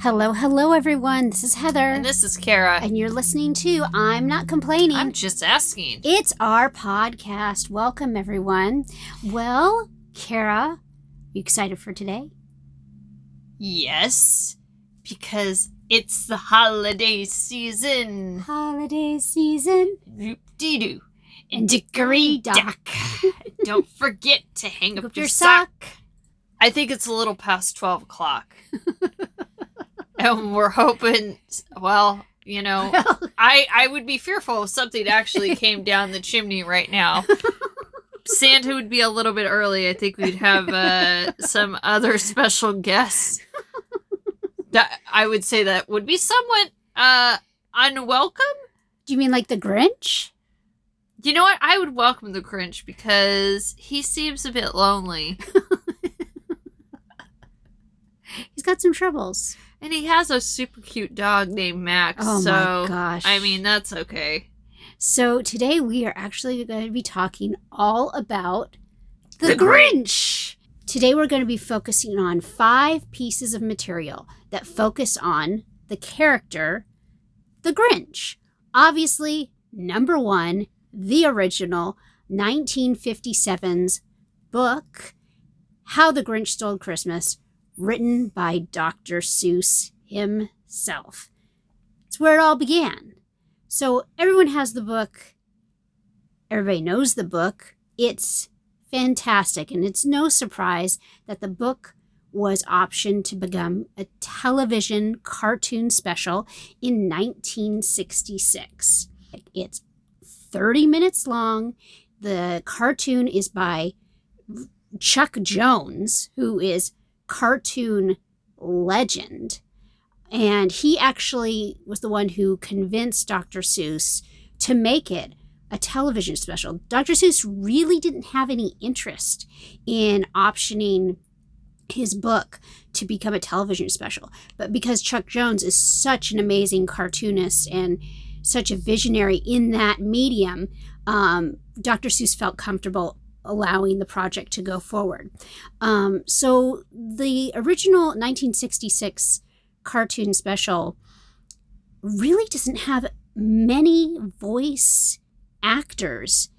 Hello, hello, everyone. This is Heather. And this is Kara. And you're listening to I'm Not Complaining. I'm just asking. It's our podcast. Welcome, everyone. Well, Kara, you excited for today? Yes, because it's the holiday season. Holiday season. Dee doo. And dickory dock. Don't forget to hang up, up your, your sock. sock. I think it's a little past 12 o'clock. and we're hoping, well, you know, I, I would be fearful if something actually came down the chimney right now. Santa would be a little bit early. I think we'd have uh, some other special guests. That I would say that would be somewhat uh, unwelcome. do you mean like the Grinch? You know what? I would welcome the Grinch because he seems a bit lonely, He's got some troubles. And he has a super cute dog named Max. Oh so my gosh. I mean, that's okay. So today we are actually going to be talking all about the, The Grinch. Today we're going to be focusing on five pieces of material that focus on the character, the Grinch. Obviously, number one, the original 1957's book, How the Grinch Stole Christmas, written by Dr. Seuss himself. It's where it all began. So everyone has the book. Everybody knows the book. It's fantastic. And it's no surprise that the book was optioned to become a television cartoon special in 1966. It's 30 minutes long. The cartoon is by Chuck Jones, who is cartoon legend. And he actually was the one who convinced Dr. Seuss to make it a television special. Dr. Seuss really didn't have any interest in optioning his book to become a television special. But because Chuck Jones is such an amazing cartoonist and such a visionary in that medium, um, Dr. Seuss felt comfortable allowing the project to go forward. Um, so the original 1966 cartoon special really doesn't have many voice actors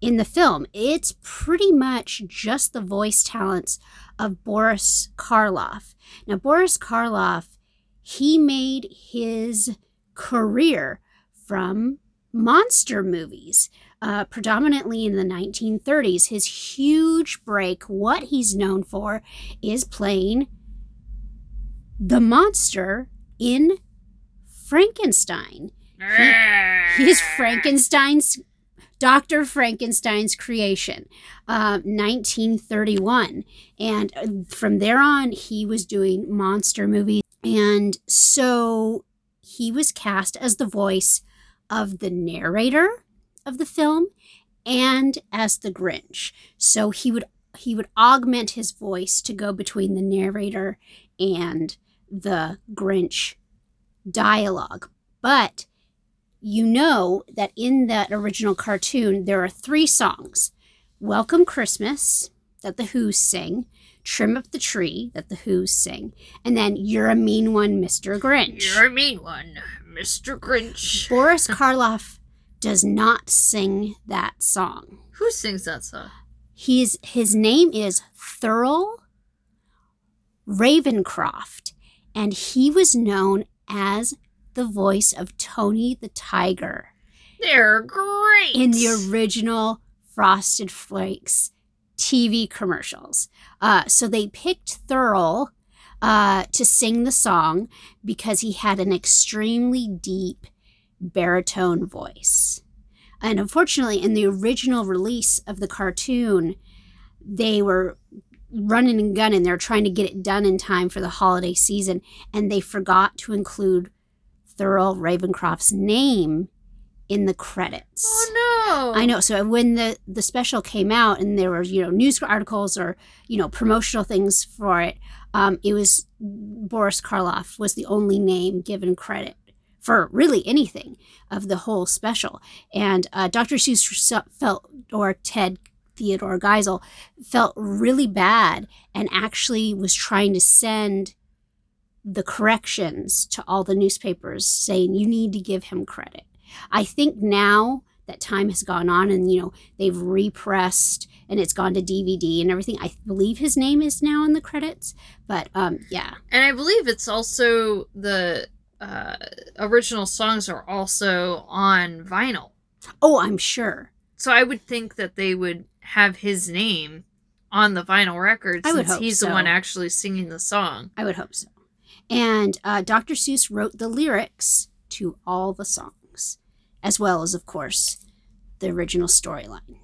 in the film. It's pretty much just the voice talents of Boris Karloff. Now, Boris Karloff, he made his career from monster movies, uh, predominantly in the 1930s. His huge break, what he's known for, is playing the monster in Frankenstein. He is Frankenstein's Dr. Frankenstein's creation, uh, 1931. And uh, from there on, he was doing monster movies. And so he was cast as the voice of the narrator of the film and as the Grinch. So he would he would augment his voice to go between the narrator and the Grinch dialogue. But you know that in that original cartoon, there are three songs Welcome Christmas, that the Who's sing, Trim Up the Tree, that the Who's sing, and then You're a Mean One, Mr. Grinch. You're a mean one, Mr. Grinch. Boris Karloff does not sing that song. Who sings that song? He's, his name is Thurl Ravenscroft, and he was known as the voice of Tony the Tiger They're great. in the original Frosted Flakes TV commercials. Uh, so they picked Thurl uh, to sing the song because he had an extremely deep baritone voice. And unfortunately, in the original release of the cartoon, they were running and gunning. They were trying to get it done in time for the holiday season, and they forgot to include Thurl Ravenscroft's name in the credits. Oh no! I know. So when the the special came out and there were you know news articles or you know promotional things for it, um, it was Boris Karloff was the only name given credit for really anything of the whole special. And uh, Dr. Seuss felt, or Ted Theodore Geisel felt really bad and actually was trying to send the corrections to all the newspapers saying you need to give him credit. I think now that time has gone on and you know they've repressed and it's gone to DVD and everything. I believe his name is now in the credits, but um yeah. And I believe it's also the uh, original songs are also on vinyl. Oh, I'm sure. So I would think that they would have his name on the vinyl record I since he's so. the one actually singing the song. I would hope so. And uh, Dr. Seuss wrote the lyrics to all the songs, as well as, of course, the original storyline.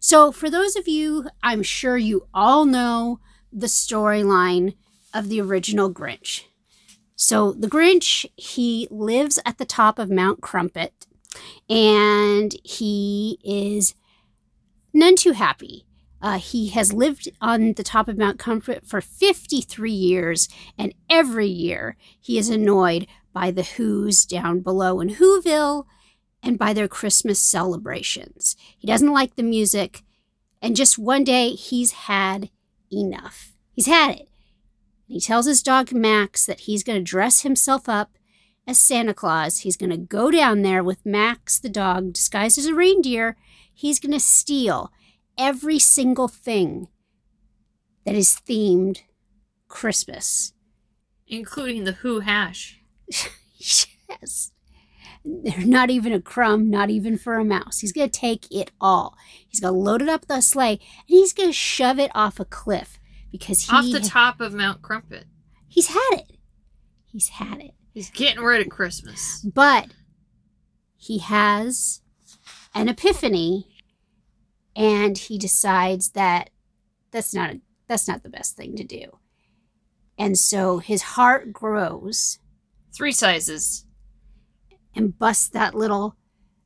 So, for those of you, I'm sure you all know the storyline of the original Grinch. So, the Grinch, he lives at the top of Mount Crumpet and he is none too happy. Uh, he has lived on the top of Mount Comfort for 53 years, and every year he is annoyed by the Who's down below in Whoville and by their Christmas celebrations. He doesn't like the music, and just one day he's had enough. He's had it. He tells his dog Max that he's going to dress himself up as Santa Claus. He's going to go down there with Max, the dog, disguised as a reindeer. He's going to steal every single thing that is themed Christmas. Including the Who hash. yes. There's not even a crumb, not even for a mouse. He's going to take it all. He's going to load it up the sleigh and he's going to shove it off a cliff because he Off the top of Mount Crumpet. he's had it. He's had it. He's getting rid of Christmas. But he has an epiphany and he decides that that's not a, that's not the best thing to do. And so his heart grows Three sizes. and busts that little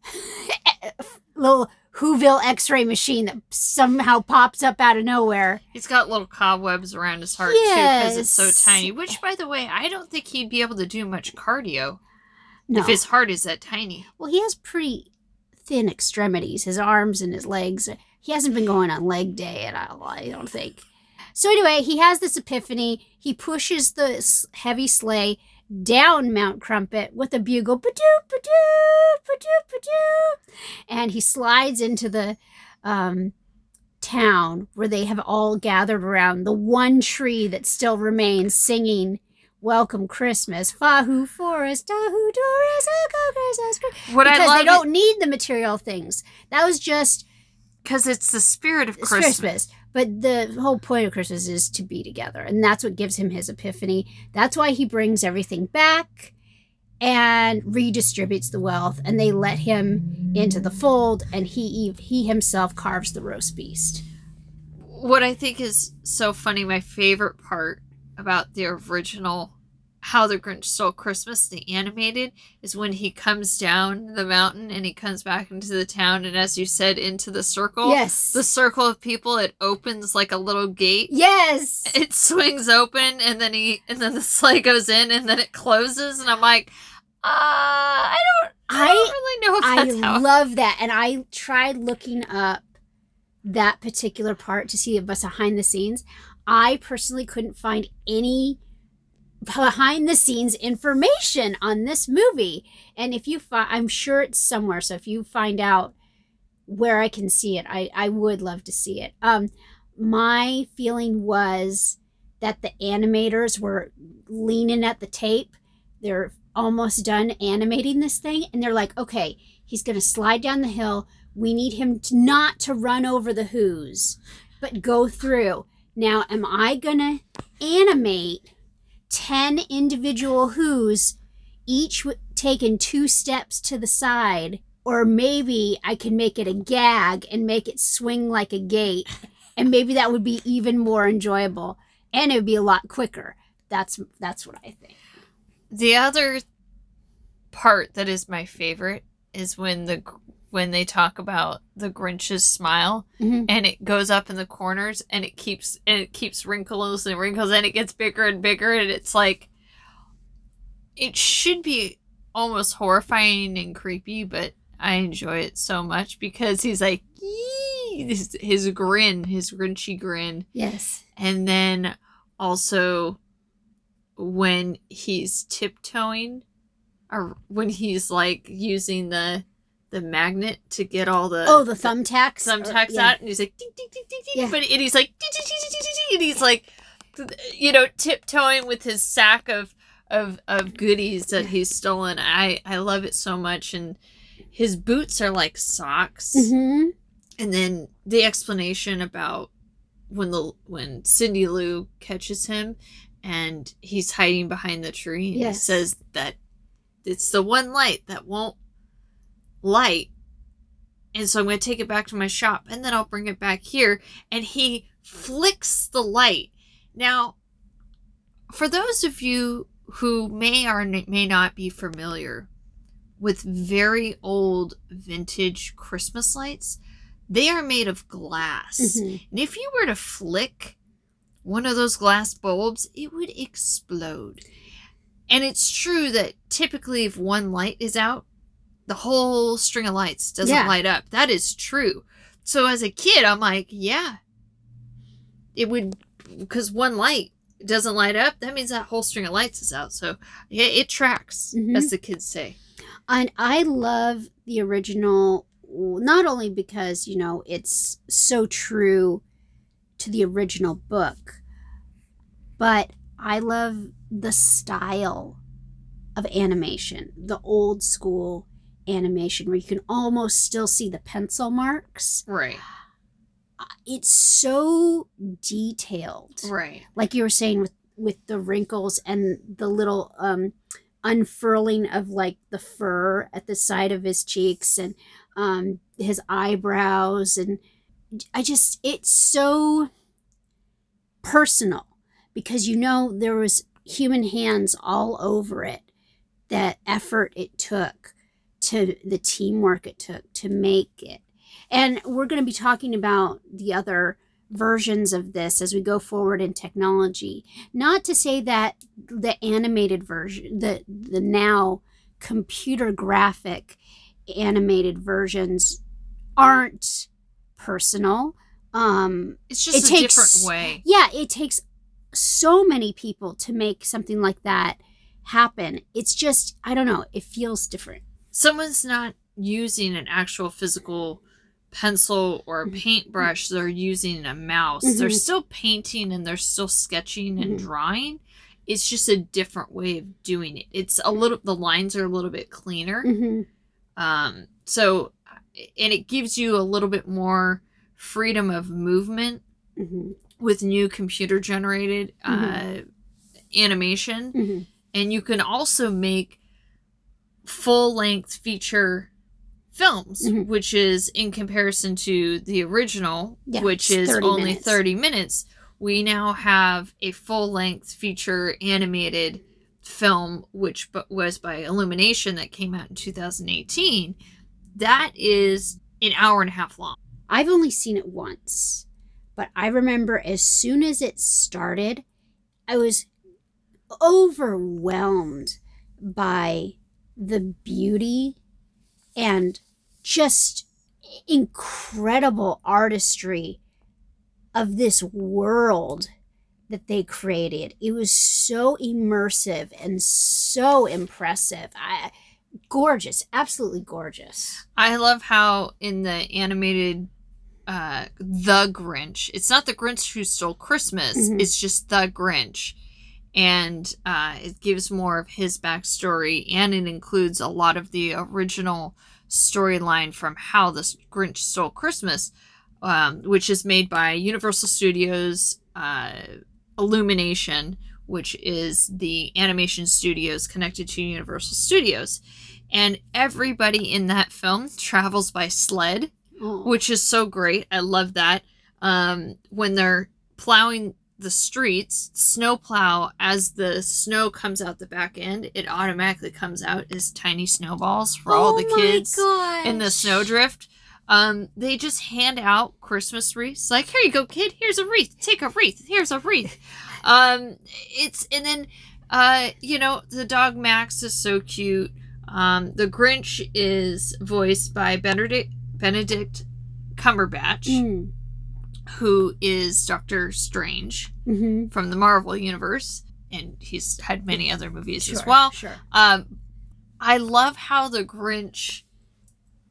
little Whoville X-ray machine that somehow pops up out of nowhere. He's got little cobwebs around his heart too because it's so tiny. Which, by the way, I don't think he'd be able to do much cardio No. if his heart is that tiny. Well, he has pretty thin extremities, his arms and his legs. He hasn't been going on leg day at all, I don't think. So, anyway, he has this epiphany. He pushes the heavy sleigh down Mount Crumpet with a bugle, ba-doop, ba-doop, ba-doop. And he slides into the um, town where they have all gathered around the one tree that still remains singing. Welcome Christmas, Fahu Forest, Dahu Doris, Echo Christmas, What I love they don't need the material things. That was just because it's the spirit of it's Christmas. Christmas. But the whole point of Christmas is to be together, and that's what gives him his epiphany. That's why he brings everything back and redistributes the wealth, and they let him into the fold, and he he himself carves the roast beast. What I think is so funny, my favorite part about the original How the Grinch Stole Christmas, the animated, is when he comes down the mountain and he comes back into the town, and as you said, into the circle. yes, The circle of people, it opens like a little gate. yes. It swings open and then he and then the sleigh goes in and then it closes and I'm like, uh I don't I, I don't really know if I that's how love that. And I tried looking up that particular part to see if it's behind the scenes. I personally couldn't find any behind the scenes information on this movie. And if you find, I'm sure it's somewhere. So if you find out where I can see it, I, I would love to see it. Um, my feeling was that the animators were leaning at the tape. They're almost done animating this thing, and they're like, okay, he's going to slide down the hill. We need him to not to run over the who's, but go through. Now, am I going to animate 10 individual who's, each taking two steps to the side? Or maybe I can make it a gag and make it swing like a gate. And maybe that would be even more enjoyable. And it would be a lot quicker. That's that's what I think. the other part that is my favorite is when the when they talk about the Grinch's smile Mhm. and it goes up in the corners and it keeps and it keeps wrinkles and wrinkles and it gets bigger and bigger and it's like it should be almost horrifying and creepy but I enjoy it so much because he's like "Yee," his, his grin his grinchy grin Yes. and then also when he's tiptoeing or when he's like using the the magnet to get all the oh, the thumbtacks. thumbtacks yeah. out and he's like ding ding ding ding ding Yeah. but and he's like ding, ding, ding, ding, ding, ding, and he's like you know tiptoeing with his sack of of of goodies that he's stolen i i love it so much and his boots are like socks Mhm. and then the explanation about when the when Cindy Lou catches him and he's hiding behind the tree and he Yes. says that it's the one light that won't light and so I'm going to take it back to my shop and then I'll bring it back here and he flicks the light now for those of you who may or may not be familiar with very old vintage Christmas lights they are made of glass Mhm. and if you were to flick one of those glass bulbs, it would explode. And it's true that typically, if one light is out, the whole string of lights doesn't Yeah. light up. That is true. So as a kid, I'm like, yeah, it would, because one light doesn't light up, that means that whole string of lights is out. So yeah, it tracks, Mhm. as the kids say. And I love the original, not only because, you know, it's so true to the original book, but I love the style of animation, the old school animation where you can almost still see the pencil marks. Right. It's so detailed. Right. like you were saying with with the wrinkles and the little um unfurling of like the fur at the side of his cheeks and um his eyebrows and i just it's so personal because you know there was human hands all over it that effort it took to the teamwork it took to make it and we're going to be talking about the other versions of this as we go forward in technology. Not to say that the animated version, the the now computer graphic animated versions aren't personal. Um It's just It a takes- different way. yeah, it takes so many people to make something like that happen. It's just I don't know, it feels different. Someone's not using an actual physical pencil or a Mhm. paintbrush they're using a mouse they're Mhm. still painting and they're still sketching and Mhm. drawing it's just a different way of doing it it's a little the lines are a little bit cleaner Mhm. um so and it gives you a little bit more freedom of movement Mhm. with new computer generated uh animation and you can also make full length feature films Mhm. which is in comparison to the original Yeah, which is 30 only minutes. 30 minutes we now have a full length feature animated film which was by illumination that came out in 2018 that is an hour and a half long I've only seen it once, but I remember as soon as it started, I was overwhelmed by the beauty and just incredible artistry of this world that they created. It was so immersive and so impressive. I gorgeous, absolutely gorgeous. I love how in the animated uh The Grinch, it's not the Grinch who stole Christmas, Mhm. it's just the Grinch. And uh it gives more of his backstory and it includes a lot of the original storyline from how the Grinch stole Christmas, um, which is made by Universal Studios uh Illumination, which is the animation studios connected to Universal Studios. And everybody in that film travels by sled, Oh. which is so great. I love that. Um, when they're plowing the streets, snow plow, as the snow comes out the back end, it automatically comes out as tiny snowballs for all the Oh kids in the snowdrift. Um, they just hand out Christmas wreaths. Like, here you go, kid. Here's a wreath. Take a wreath. Here's a wreath. Um, it's and then, uh, you know, the dog Max is so cute. Um, the Grinch is voiced by Benedict Benedict Cumberbatch, Mm. Who is Doctor Strange hmm from the Marvel universe. and he's had many other movies as well. Sure. Um, I love how the Grinch.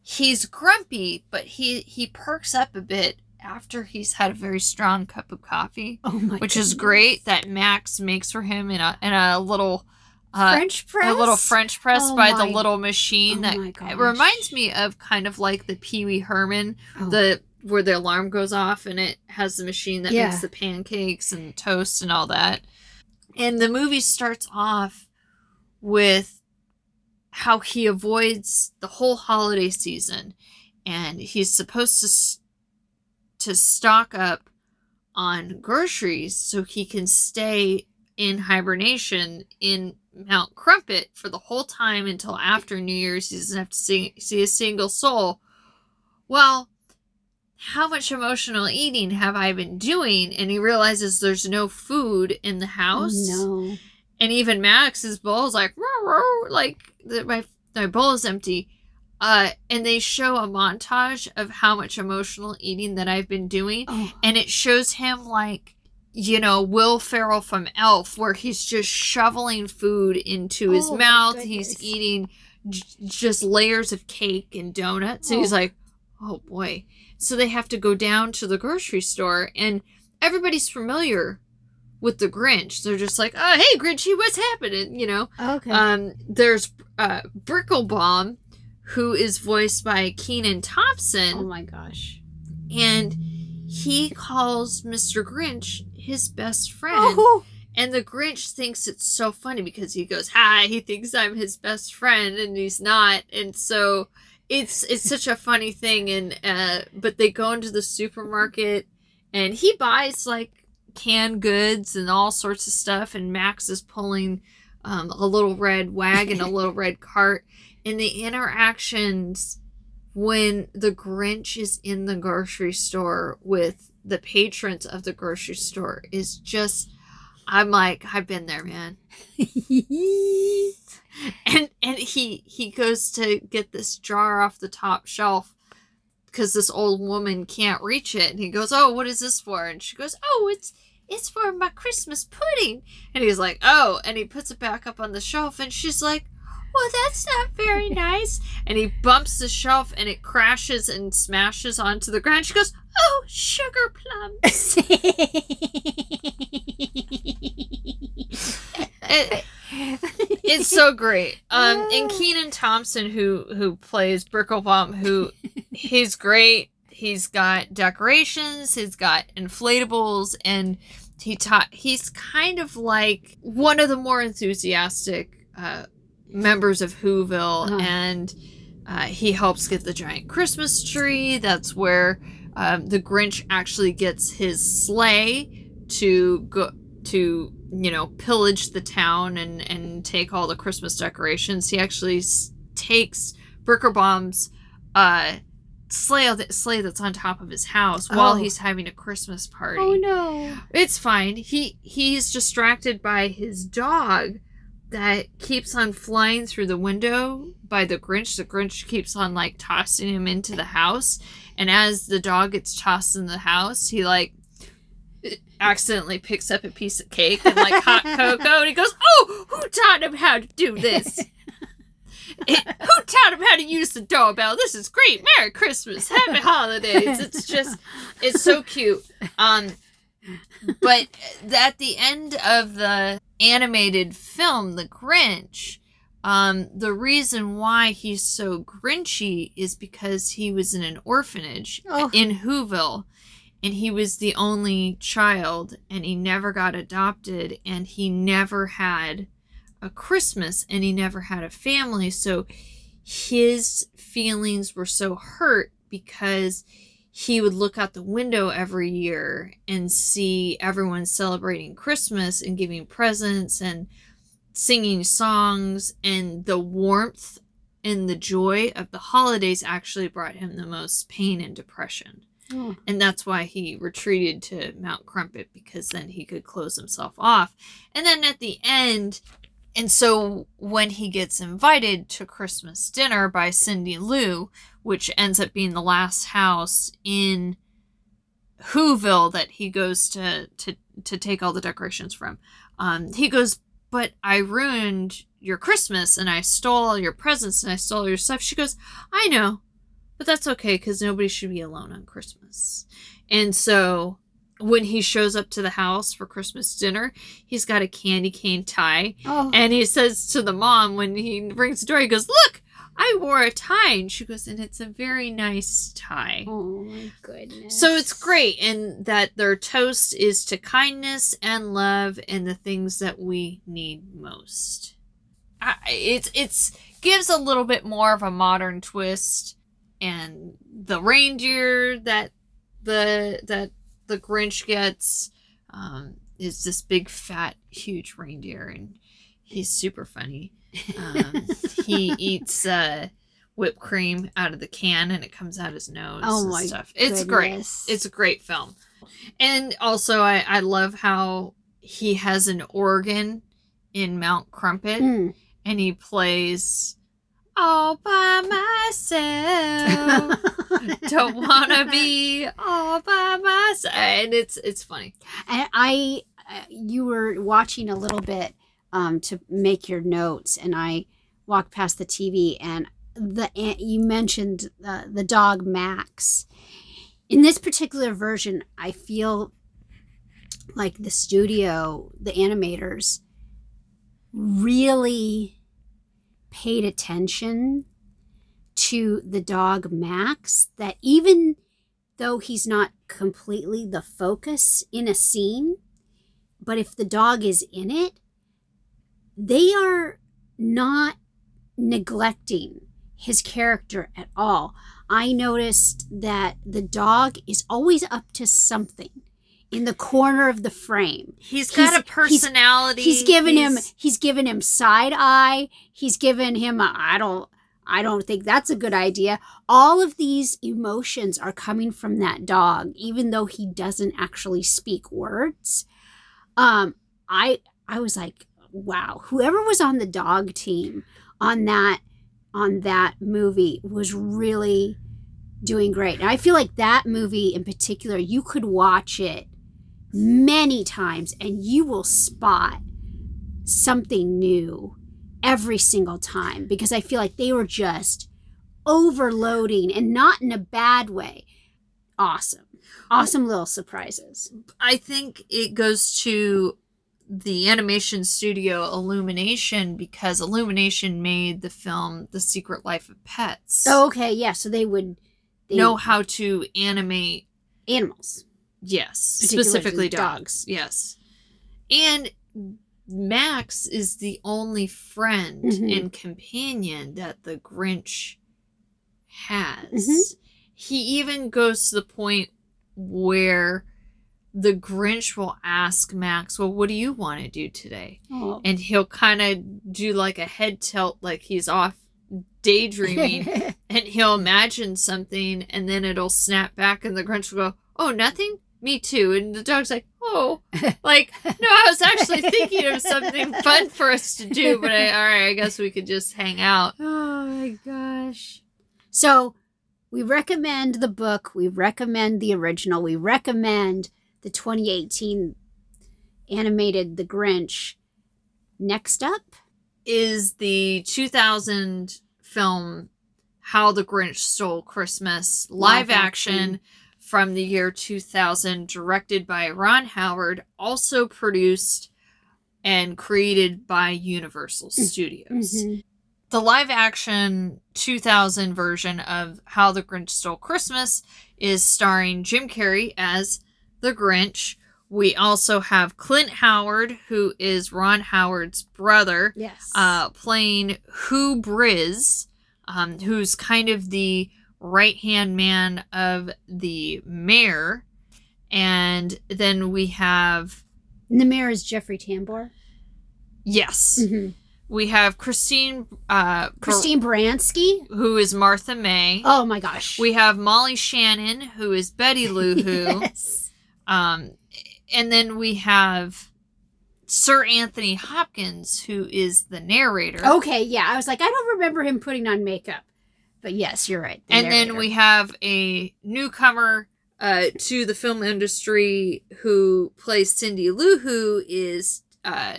He's grumpy, but he he perks up a bit after he's had a very strong cup of coffee, Oh my which is great that Max makes for him in a in a little uh, French press. a little French press Oh by the little machine oh that it reminds me of kind of like the Pee Wee Herman Oh. the where the alarm goes off and it has the machine that Yeah. makes the pancakes and toast and all that. And the movie starts off with how he avoids the whole holiday season and he's supposed to to stock up on groceries so he can stay in hibernation in Mount Crumpet for the whole time until after New Year's. He doesn't have to see, see a single soul. Well, how much emotional eating have I been doing? And he realizes there's no food in the house. Oh, no. And even Max's bowl is like, "Row, row," like the, my my bowl is empty. Uh, and they show a montage of how much emotional eating that I've been doing, Oh. and it shows him like, you know, Will Ferrell from Elf, where he's just shoveling food into his Oh, my mouth. He's eating j- just layers of cake and donuts, and he's Oh. like, oh boy. So they have to go down to the grocery store, and everybody's familiar with the Grinch. They're just like, oh, hey, Grinchy, what's happening? You know, Okay. um, there's uh, Bricklebaum, who is voiced by Kenan Thompson, oh my gosh. and he calls Mr. Grinch his best friend. Oh. And the Grinch thinks it's so funny because he goes, "Hi," he thinks I'm his best friend, and he's not. And so it's it's such a funny thing. And uh, but they go into the supermarket, and he buys like canned goods and all sorts of stuff. And Max is pulling um, a little red wagon, a little red cart. And the interactions when the Grinch is in the grocery store with the patrons of the grocery store is just I'm like I've been there man. And and he he goes to get this jar off the top shelf because this old woman can't reach it. And he goes oh what is this for? And she goes oh it's it's for my christmas pudding. And he's like oh and he puts it back up on the shelf and she's like well that's not very nice. And he bumps the shelf and it crashes and smashes onto the ground. She goes oh sugar plums It- it's so great. Um, and Kenan Thompson, who who plays Bricklebaum, who he's great. He's got decorations. He's got inflatables, and he taught. He's kind of like one of the more enthusiastic uh, members of Whoville, Uh-huh. and uh, he helps get the giant Christmas tree. That's where um, the Grinch actually gets his sleigh to go to you know pillage the town and and take all the christmas decorations. He actually s- takes Brickerbaum's uh sleigh, sleigh that's on top of his house while Oh. he's having a christmas party. Oh no. it's fine. He he's distracted by his dog that keeps on flying through the window by the grinch. The grinch keeps on like tossing him into the house. And as the dog gets tossed in the house he like accidentally picks up a piece of cake and like hot cocoa and he goes oh who taught him how to do this? It- who taught him how to use the doorbell? This is great. Merry christmas. Happy holidays. It's just it's so cute. Um but at the end of the animated film the grinch um the reason why he's so grinchy is because he was in an orphanage Oh. in whoville and he was the only child and he never got adopted and he never had a christmas and he never had a family. So his feelings were so hurt because he would look out the window every year and see everyone celebrating christmas and giving presents and singing songs and the warmth and the joy of the holidays actually brought him the most pain and depression Oh. and that's why he retreated to Mount Crumpet because then he could close himself off. And then at the end, and so when he gets invited to Christmas dinner by Cindy Lou, which ends up being the last house in Whoville that he goes to to to take all the decorations from, um, he goes, But I ruined your Christmas and I stole all your presents and I stole your stuff. She goes, I know, but that's okay because nobody should be alone on Christmas. And so when he shows up to the house for Christmas dinner, he's got a candy cane tie. Oh, And he says to the mom when he rings the door, he goes, Look, I wore a tie. And she goes, And it's a very nice tie. oh my goodness. So it's great, and that their toast is to kindness and love and the things that we need most. I, it's it's gives a little bit more of a modern twist, and the reindeer that the that the Grinch gets um, is this big fat huge reindeer, and he's super funny. Um, he eats uh, whipped cream out of the can, and it comes out his nose. Oh and my stuff. It's great. It's a great film. And also I, I love how he has an organ in Mount Crumpet Mm. and he plays all by myself. Don't wanna be all by myself. And it's it's funny. And I, uh, you were watching a little bit um, to make your notes, and I walked past the TV, and the you mentioned uh, the dog Max. In this particular version, I feel like the studio, the animators, really paid attention to the dog Max. That even though he's not completely the focus in a scene, but if the dog is in it, they are not neglecting his character at all. I noticed that the dog is always up to something in the corner of the frame. He's got He's- a personality. He's given him He's- he's given him side eye. He's given him a I don't I don't think that's a good idea. All of these emotions are coming from that dog even though he doesn't actually speak words. Um I I was like, wow, whoever was on the dog team on that on that movie was really doing great. And I feel like that movie in particular, you could watch it many times and you will spot something new every single time because I feel like they were just overloading and not in a bad way. Awesome. Awesome little surprises. I think it goes to the animation studio Illumination because Illumination made the film The Secret Life of Pets. Oh, okay. Yeah. So they would they, know how to animate animals. Yes, specifically dogs. dogs. Yes. And Max is the only friend Mhm. and companion that the Grinch has. Mhm. He even goes to the point where the Grinch will ask Max, Well, what do you want to do today? Oh. And he'll kind of do like a head tilt, like he's off daydreaming, and he'll imagine something, and then it'll snap back, and the Grinch will go, Oh, nothing? Me too. And the dog's like, Oh, like, no, I was actually thinking of something fun for us to do, but I, all right, I guess we could just hang out. Oh my gosh. So we recommend the book, we recommend the original, we recommend the 2018 animated The Grinch. Next up, Is the 2000 film How the Grinch Stole Christmas live, Live action. action. From the year 2000, directed by Ron Howard, also produced and created by Universal Studios. Mhm. The live action 2000 version of How the Grinch Stole Christmas is starring Jim Carrey as the Grinch. We also have Clint Howard, who is Ron Howard's brother, yes. uh, playing Whobris, um, who's kind of the right hand man of the mayor. And then we have, and the mayor is Jeffrey Tambor. yes, Mhm. we have Christine, uh, Christine Baranski. who is Martha May. Oh my gosh. We have Molly Shannon, who is Betty Lou Who. yes. Um, and then we have Sir Anthony Hopkins, who is the narrator. Okay, yeah. I was like, I don't remember him putting on makeup. But yes, you're right. the and then we have a newcomer uh, to the film industry who plays Cindy Lou, who is uh,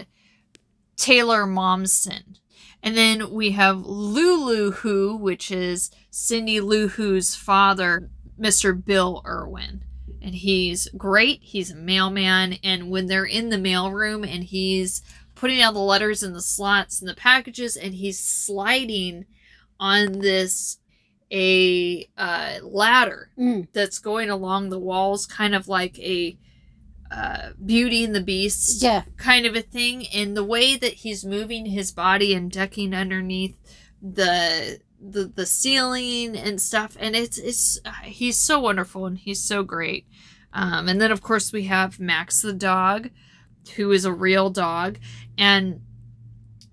Taylor Momsen. And then we have Lulu Who, which is Cindy Lou Who's father, Mr. Bill Irwin. And he's great. He's a mailman. And when they're in the mailroom and he's putting out the letters in the slots and the packages, and he's sliding on this a uh, ladder Mm. that's going along the walls, kind of like a uh, Beauty and the Beast Yeah. kind of a thing. And the way that he's moving his body and ducking underneath the the the ceiling and stuff, and it's it's uh, he's so wonderful and he's so great. Um, and then of course we have Max the dog, who is a real dog, and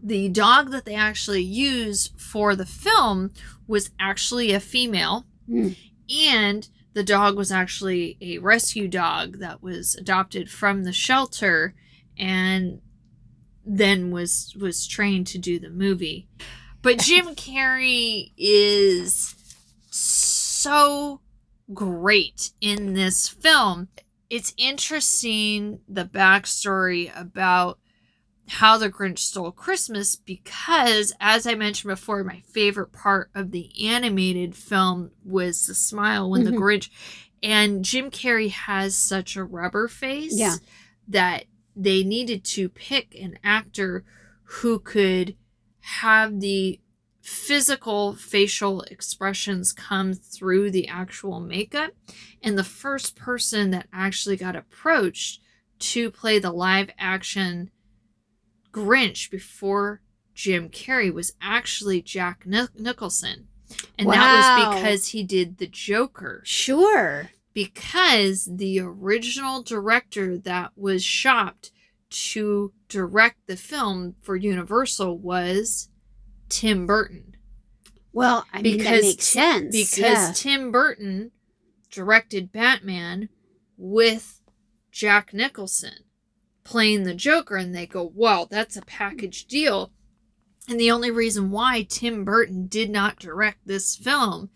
the dog that they actually used for the film was actually a female. Mm. and the dog was actually a rescue dog that was adopted from the shelter and then was was trained to do the movie. But jim carrey is so great in this film. It's interesting the backstory about how the Grinch Stole Christmas because, as I mentioned before, my favorite part of the animated film was the smile when Mhm. the Grinch and Jim Carrey has such a rubber face Yeah. that they needed to pick an actor who could have the physical facial expressions come through the actual makeup. And the first person that actually got approached to play the live action Grinch before Jim Carrey was actually Jack Nich- Nicholson. And that was because he did the Joker. Sure. Because the original director that was shopped to direct the film for Universal was Tim Burton. Well, I mean that Because makes sense. Because yeah. Tim Burton directed Batman with Jack Nicholson playing the Joker, and they go, wow, that's a package deal. And the only reason why Tim Burton did not direct this film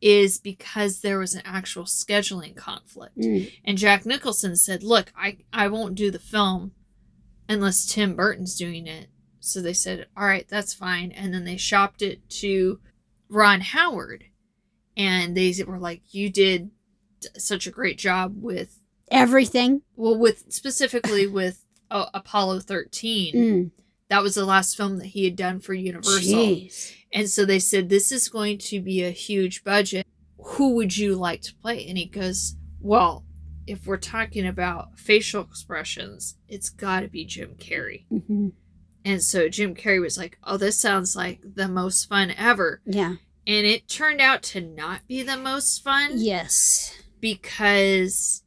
is because there was an actual scheduling conflict. Mm. And Jack Nicholson said, Look, I, I won't do the film unless Tim Burton's doing it. So they said, All right, that's fine. And then they shopped it to Ron Howard. And they were like, You did such a great job with, Everything. well, with specifically with uh, Apollo 13. Mm. That was the last film that he had done for Universal. Jeez. And so they said, This is going to be a huge budget. Who would you like to play? And he goes, Well, if we're talking about facial expressions, it's got to be Jim Carrey. hmm And so Jim Carrey was like, Oh, this sounds like the most fun ever. Yeah. And it turned out to not be the most fun Yes. because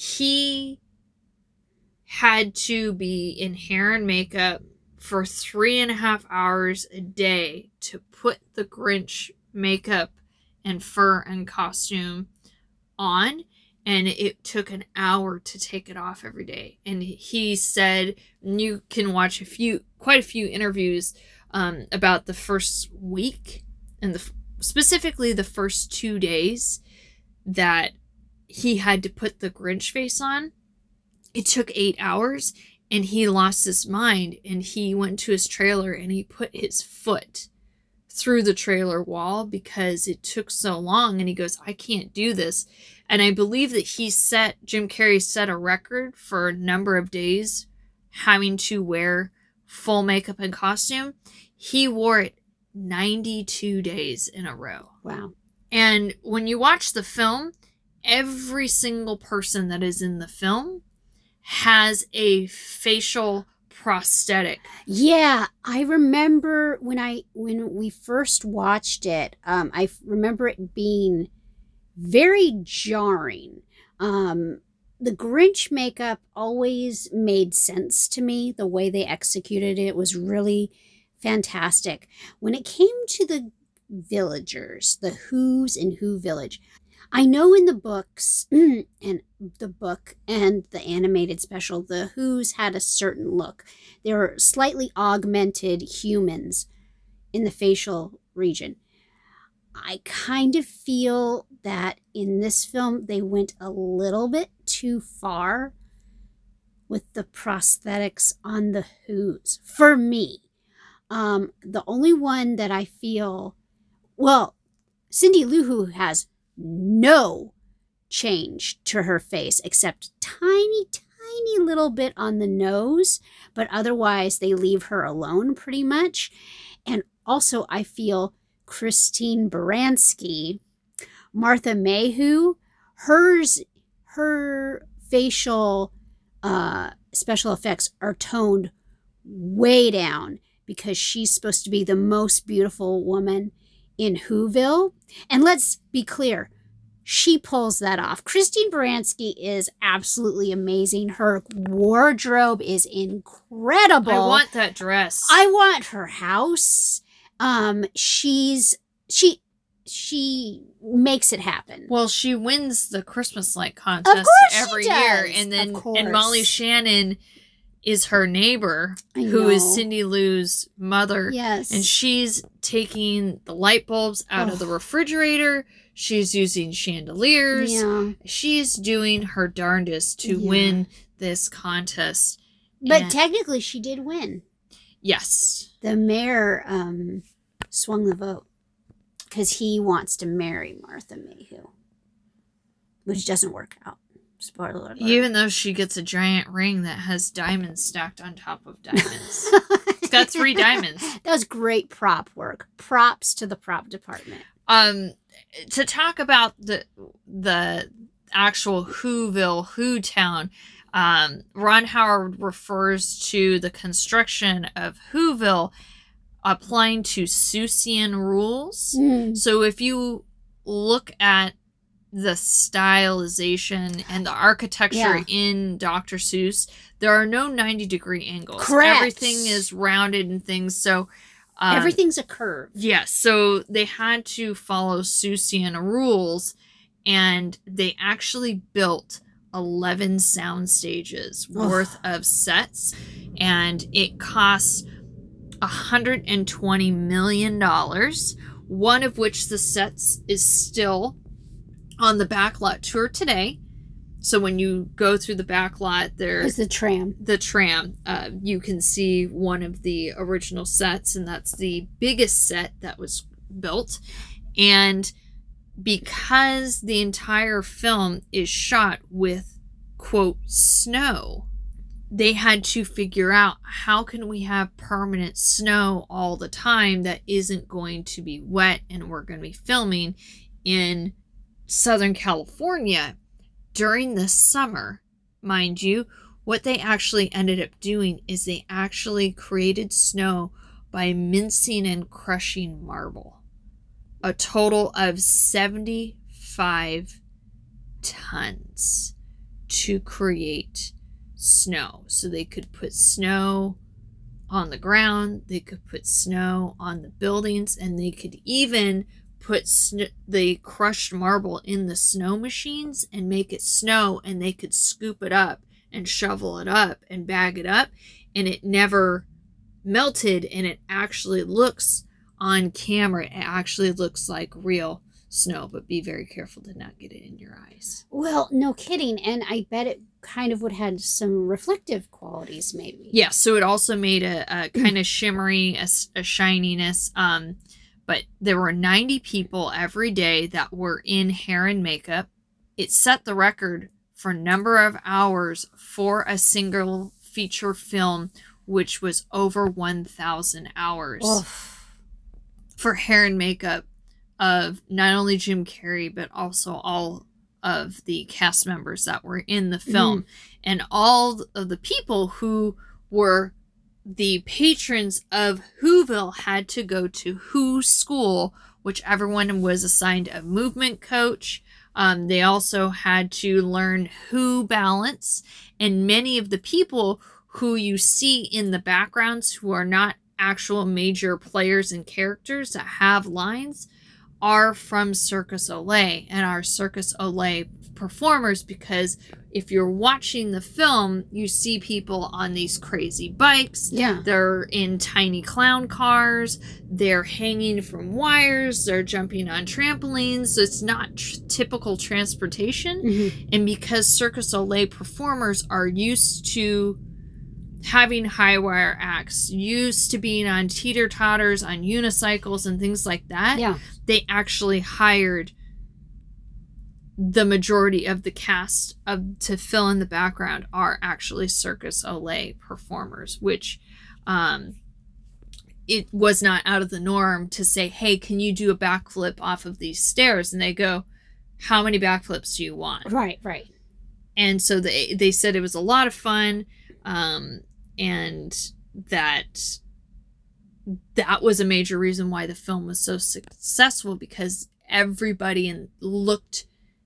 he had to be in hair and makeup for three and a half hours a day to put the Grinch makeup and fur and costume on. And it took an hour to take it off every day. And he said, you can watch a few, quite a few interviews um, about the first week and the specifically the first two days that he had to put the Grinch face on. It took eight hours and he lost his mind and he went to his trailer and he put his foot through the trailer wall because it took so long and he goes I can't do this and I believe that he set Jim Carrey set a record for a number of days having to wear full makeup and costume he wore it 92 days in a row Wow. and when you watch the film, every single person that is in the film has a facial prosthetic. Yeah, I remember when I when we first watched it. Um, I remember it being very jarring. Um, the Grinch makeup always made sense to me. The way they executed it was really fantastic. When it came to the villagers, the Who's in Who Village, I know in the books and the book and the animated special, the Who's had a certain look. They were slightly augmented humans in the facial region. I kind of feel that in this film they went a little bit too far with the prosthetics on the Who's for me. Um, the only one that I feel, well, Cindy Lou Who has no change to her face except tiny, tiny little bit on the nose, but otherwise they leave her alone pretty much. And also, I feel Christine Baranski, Martha Mayhew, hers, her facial uh, special effects are toned way down because she's supposed to be the most beautiful woman in Whoville. And let's be clear, she pulls that off. Christine Baranski is absolutely amazing. Her wardrobe is incredible. I want that dress. I want her house. Um, she's she she makes it happen. well, she wins the Christmas light contest every year, and then and Molly. Shannon is her neighbor, who is. Cindy Lou's mother, Yes. and she's taking the light bulbs out of the refrigerator. She's using chandeliers. yeah. She's doing her darndest to Yeah. win this contest. But And- technically she did win. yes, The mayor um swung the vote because he wants to marry Martha Mayhew. Which doesn't work out. Spoiler alert. even though she gets a giant ring that has diamonds stacked on top of diamonds. it's got three diamonds. That was great prop work. Props to the prop department. um to talk about the the actual Whoville Who town um Ron Howard refers to the construction of Whoville applying to Seussian rules so if you look at the stylization and the architecture Yeah. in Dr. Seuss, there are no 90 degree angles. Correct. Everything is rounded and things. So um, Everything's a curve. Yes, so they had to follow Seussian rules, and they actually built 11 sound stages Ugh. worth of sets, and it costs 120 million dollars. One of which the sets is still on the backlot tour today. So when you go through the backlot, there It's the tram. the tram, uh, you can see one of the original sets, and that's the biggest set that was built. And because the entire film is shot with quote snow, they had to figure out how can we have permanent snow all the time that isn't going to be wet and we're going to be filming in Southern California during the summer, mind you, what they actually ended up doing is they actually created snow by mincing and crushing marble. A total of 75 tons to create snow. So they could put snow on the ground, they could put snow on the buildings, and they could even put sn- the crushed marble in the snow machines and make it snow, and they could scoop it up and shovel it up and bag it up, and it never melted, and it actually looks on camera, it actually looks like real snow, but be very careful to not get it in your eyes. Well, no kidding. And I bet it kind of would have some reflective qualities, maybe. Yeah, so it also made a, a kind of shimmery, a shininess. Um, but there were 90 people every day that were in hair and makeup. It set the record for number of hours for a single feature film, which was over 1,000 hours Oof. for hair and makeup of not only Jim Carrey, but also all of the cast members that were in the mm-hmm. film. And all of the people who were the patrons of Whoville had to go to Who School, which everyone was assigned a movement coach. Um, they also had to learn Who balance. And many of the people who you see in the backgrounds who are not actual major players and characters that have lines are from Cirque du Soleil and are Cirque du Soleil performers because if you're watching the film, you see people on these crazy bikes. Yeah. They're in tiny clown cars. They're hanging from wires. They're jumping on trampolines. So it's not tr- typical transportation. Mhm. And because Cirque du Soleil performers are used to having high wire acts, used to being on teeter totters, on unicycles, and things like that, Yeah. they actually hired the majority of the cast of to fill in the background are actually Cirque du Soleil performers, which um it was not out of the norm to say, "Hey, can you do a backflip off of these stairs?" And they go, "How many backflips do you want?" Right, right. and so they they said it was a lot of fun um and that that was a major reason why the film was so successful because everybody in, looked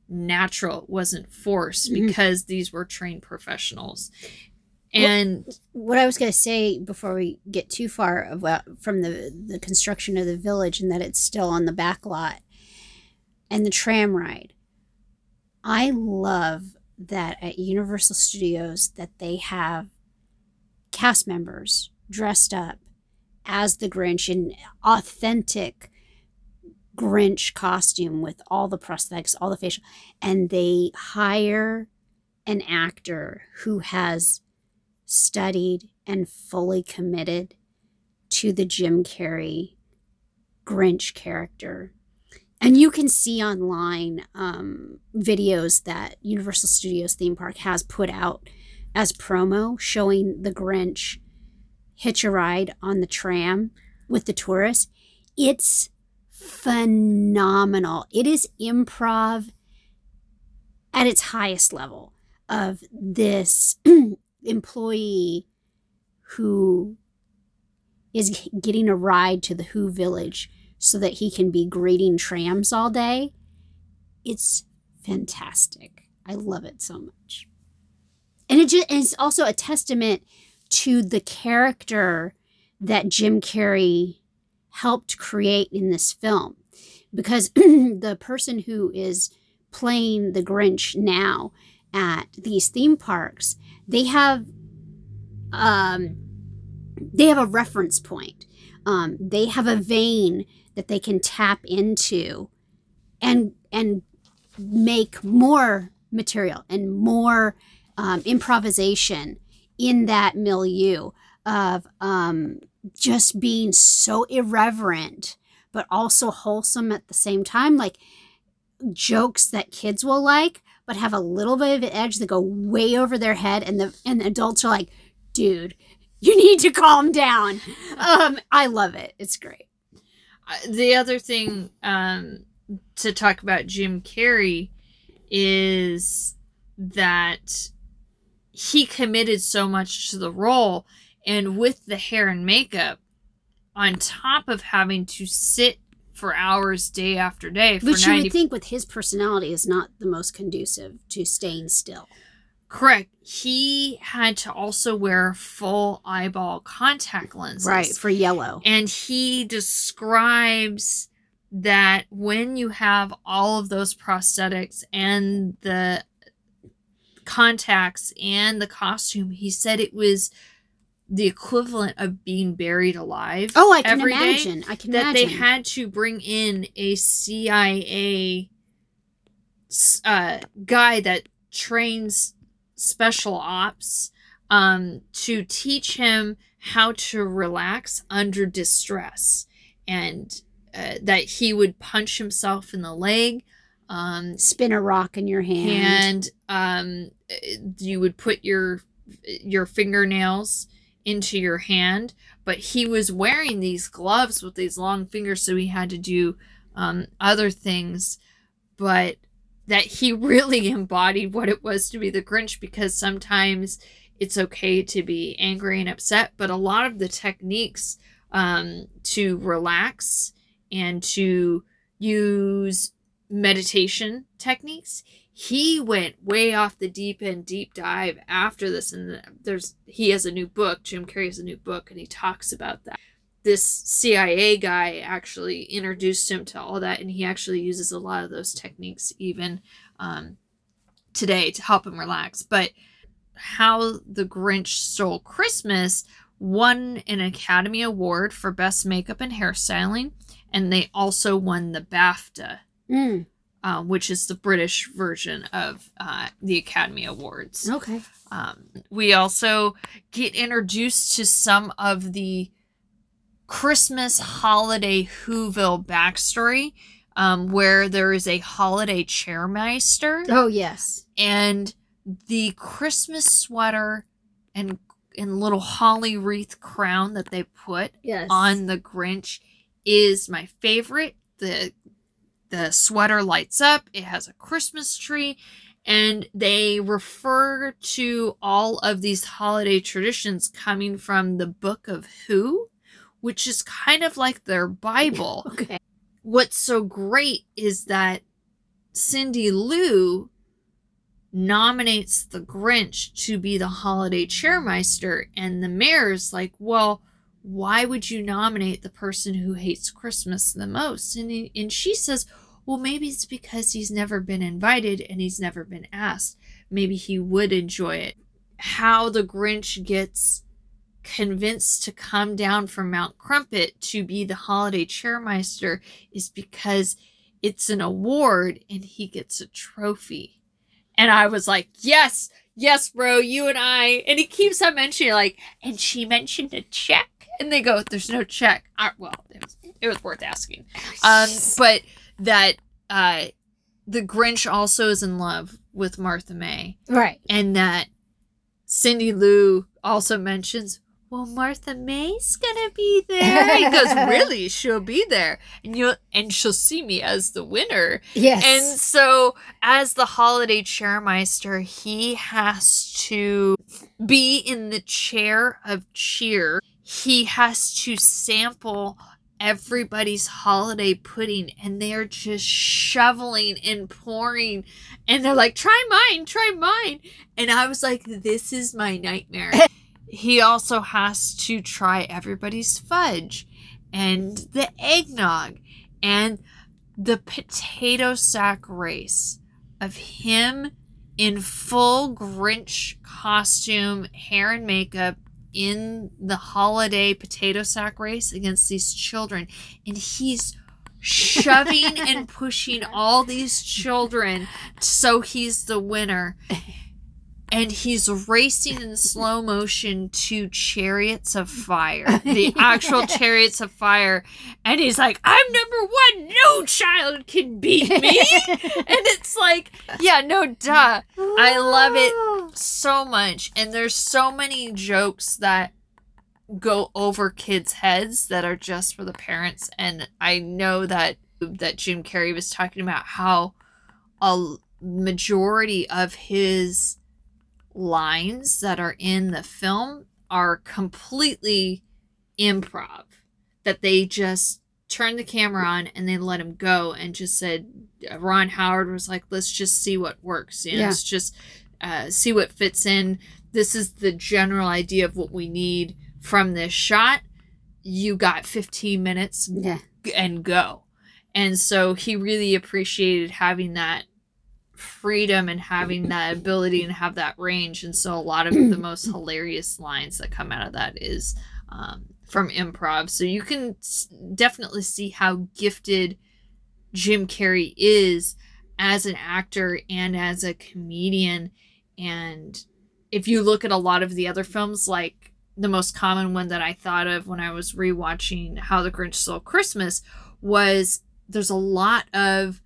natural it wasn't forced Mhm. because these were trained professionals and What I was going to say before we get too far about from the the construction of the village and that it's still on the back lot and the tram ride. I love that at Universal Studios that they have cast members dressed up as the Grinch in authentic Grinch costume with all the prosthetics, all the facial, and they hire an actor who has studied and fully committed to the Jim Carrey Grinch character. And you can see online um, videos that Universal Studios theme park has put out as promo showing the Grinch hitch a ride on the tram with the tourists. It's phenomenal. It is improv at its highest level of this employee who is getting a ride to the Who Village so that he can be greeting trams all day. It's fantastic. I love it so much. And it just, it's also a testament to the character that Jim Carrey helped create in this film. Because the person who is playing the Grinch now at these theme parks, they have um, they have a reference point. Um, they have a vein that they can tap into and and make more material and more um, improvisation in that milieu of um, just being so irreverent but also wholesome at the same time like jokes that kids will like but have a little bit of an edge that go way over their head and the and the adults are like dude you need to calm down. Um i love it. It's great. Uh, the other thing um, to talk about Jim Carrey is that he committed so much to the role, and with the hair and makeup, on top of having to sit for hours day after day for which you would think with his personality is not the most conducive to staying still. Correct. He had to also wear full eyeball contact lenses. Right for yellow. And he describes that when you have all of those prosthetics and the contacts and the costume, he said it was the equivalent of being buried alive. oh i can every day, imagine i can imagine. That imagine they had to bring in a CIA uh, guy that trains special ops um, to teach him how to relax under distress and uh, that he would punch himself in the leg um, spin a rock in your hand and um, you would put your your fingernails into your hand but he was wearing these gloves with these long fingers so he had to do um, other things but that he really embodied what it was to be the grinch because sometimes it's okay to be angry and upset but a lot of the techniques um, to relax and to use meditation techniques he went way off the deep end deep dive after this and there's he has a new book jim carrey has a new book and he talks about that. This CIA guy actually introduced him to all that, and he actually uses a lot of those techniques even um, today to help him relax. But how the Grinch Stole Christmas won an Academy Award for Best Makeup and Hairstyling, and they also won the BAFTA, Mm, uh, which is the British version of uh, the Academy Awards. okay. Um, we also get introduced to some of the Christmas holiday Whoville backstory, um, where there is a holiday cheermeister Oh yes. and the Christmas sweater and and little holly wreath crown that they put Yes. on the Grinch is my favorite. The the sweater lights up. It has a Christmas tree and they refer to all of these holiday traditions coming from the book of Who, which is kind of like their Bible Okay. what's so great is that Cindy Lou nominates the Grinch to be the holiday cheermeister, and the mayor's like, well, why would you nominate the person who hates Christmas the most? And, he, and she says, well, maybe it's because he's never been invited and he's never been asked. Maybe he would enjoy it. How the Grinch gets convinced to come down from Mount Crumpet to be the holiday cheermeister is because it's an award and he gets a trophy. And I was like, yes, yes, bro, you and I. And he keeps on mentioning, like, and she mentioned a check. And they go, there's no check. Uh, well, it was, it was worth asking. Um, but that uh, the Grinch also is in love with Martha May right. and that Cindy Lou also mentions, well, Martha May's gonna be there. He goes, really? She'll be there, and you and she'll see me as the winner. Yes. And so, as the holiday cheermeister, he has to be in the chair of cheer. He has to sample everybody's holiday pudding and they're just shoveling and pouring and they're like try mine try mine. And i was like this is my nightmare. He also has to try everybody's fudge and the eggnog and the potato sack race of him in full Grinch costume, hair and makeup in the holiday potato sack race against these children. And he's shoving and pushing all these children so he's the winner. And he's racing in slow motion to Chariots of Fire, the actual Chariots of Fire. And he's like, I'm number one. No child can beat me. and it's like, yeah, no, duh. I love it ah. so much. And there's so many jokes that go over kids' heads that are just for the parents. And I know that that Jim Carrey was talking about how a majority of his lines that are in the film are completely improv that they just turned the camera on and they let him go and just said ron howard was like let's just see what works you know, Yeah. let's just uh, see what fits in this is the general idea of what we need from this shot you got 15 minutes Yeah. and go. And so he really appreciated having that freedom and having that ability and have that range. And so a lot of the most hilarious lines that come out of that is um, from improv. So you can definitely see how gifted Jim Carrey is as an actor and as a comedian. And if you look at a lot of the other films, like the most common one that I thought of when I was rewatching How the Grinch Stole Christmas was there's a lot of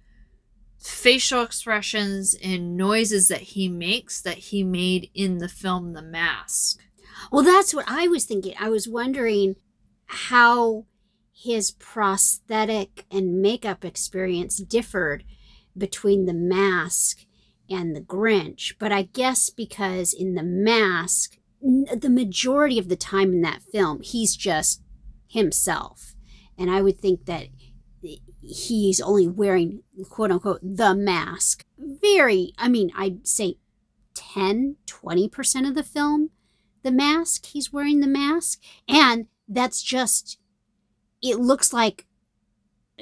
facial expressions and noises that he makes that he made in the film The Mask. Well, that's what I was thinking. I was wondering how his prosthetic and makeup experience differed between the mask and the Grinch. But I guess because in the mask, the majority of the time in that film, he's just himself. And I would think that he's only wearing quote unquote the mask. Very, I mean, I'd say 10, 20% of the film, the mask, he's wearing the mask. And that's just it looks like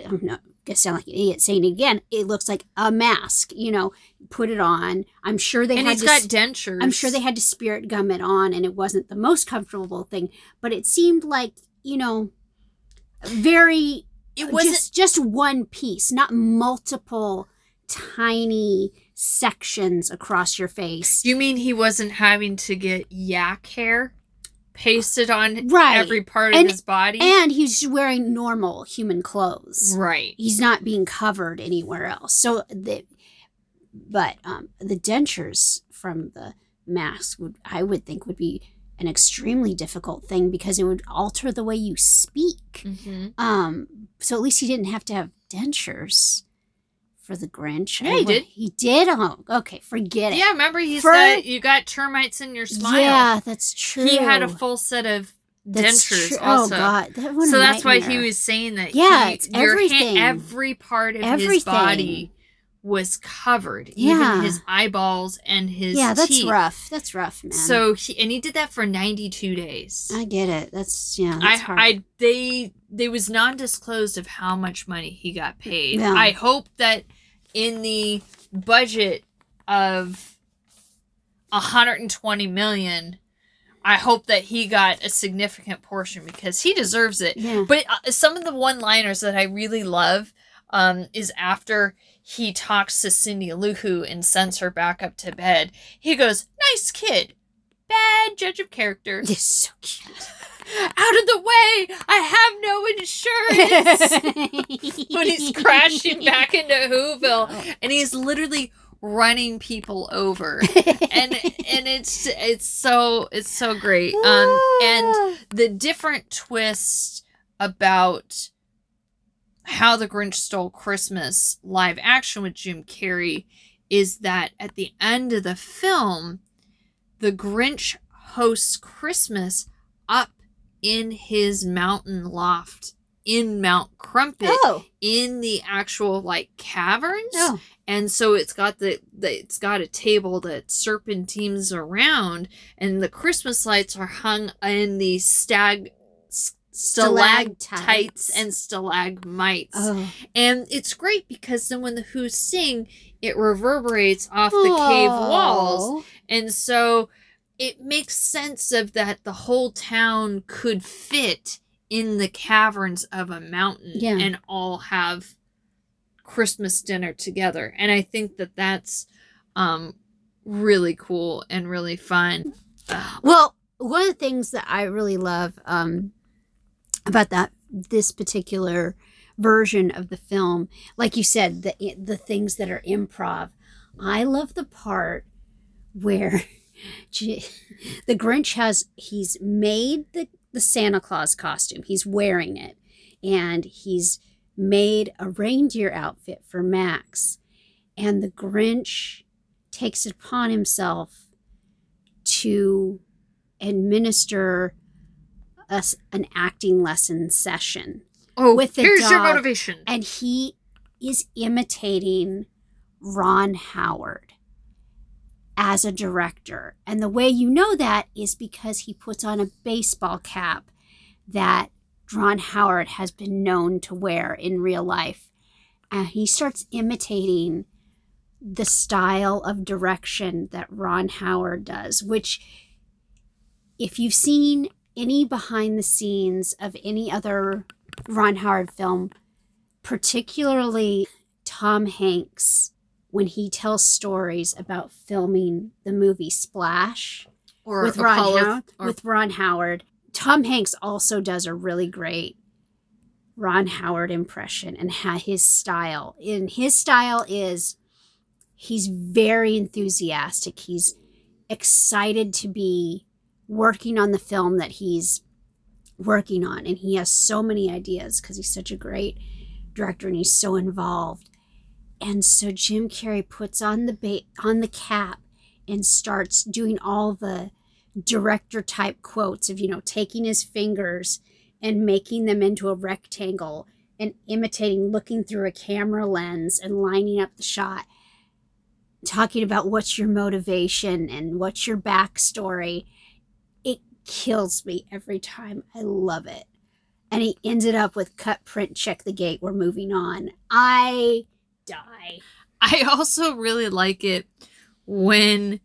I'm not gonna sound like an idiot saying it again. It looks like a mask. You know, put it on. I'm sure they and had to got dentures. I'm sure they had to spirit gum it on, and it wasn't the most comfortable thing. But it seemed like you know, very It wasn't. just just one piece, not multiple tiny sections across your face. you mean he wasn't having to get yak hair pasted on Right. every part And- of his body? And he's wearing normal human clothes. right. He's not being covered anywhere else. So the but um the dentures from the mask would I would think would be an extremely difficult thing because it would alter the way you speak. hmm Um so at least he didn't have to have dentures for the Grinch. Yeah, he did. He did. Oh, okay, forget it. Yeah, remember he's For- got you got termites in your smile. Yeah, that's true. He had a full set of That's dentures true. also. Oh God, that so that's why he was saying that. Yeah, he, it's everything. every part of his Everything. body was covered, Yeah. even his eyeballs and his Yeah, that's teeth. rough. That's rough, man. So he and he did that for ninety two days. I get it. That's yeah. I, That's hard. I, they, they was non-disclosed of how much money he got paid. Yeah. I hope that in the budget of 120 million, I hope that he got a significant portion because he deserves it. yeah. But uh, some of the one-liners that I really love um, is after he talks to Cindy Lou Who and sends her back up to bed. He goes, "Nice kid, bad judge of character." It's so cute. out of the way. I have no insurance. When he's crashing back into whoville and he's literally running people over. And and it's it's so it's so great. Um and the different twist about how the grinch stole christmas live action with jim carrey is that at the end of the film the grinch hosts christmas up in his mountain loft in Mount Crumpet oh, in the actual like caverns. oh, And so it's got the, the it's got a table that serpentines around and the Christmas lights are hung in the stag stalactites and stalagmites. oh. And it's great because then when the Who sing, it reverberates off the cave walls. And so it makes sense of that the whole town could fit in the caverns of a mountain Yeah. and all have Christmas dinner together. And I think that that's um really cool and really fun. Well, one of the things that I really love um, about that this particular version of the film, like you said, the the things that are improv. I love the part where the Grinch has he's made the the Santa Claus costume. He's wearing it, and he's made a reindeer outfit for Max, and the Grinch takes it upon himself to administer us an acting lesson session oh, With the here's your dog. motivation. and he is imitating Ron Howard as a director. And the way you know that is because he puts on a baseball cap that Ron Howard has been known to wear in real life. And he starts imitating the style of direction that Ron Howard does, which, if you've seen any behind the scenes of any other Ron Howard film, particularly Tom Hanks, when he tells stories about filming the movie Splash Or with Ron, Howard, or- with Ron Howard, Tom Hanks also does a really great Ron Howard impression and his style. And his style is he's very enthusiastic. He's excited to be working on the film that he's working on and he has so many ideas because he's such a great director and he's so involved. And so jim carrey puts on the ba- on the cap and starts doing all the director type quotes of you know taking his fingers and making them into a rectangle and imitating looking through a camera lens and lining up the shot talking about what's your motivation and what's your backstory kills me every time. I love it. And he ended up with cut print check the gate. We're moving on. I die. I also really like it when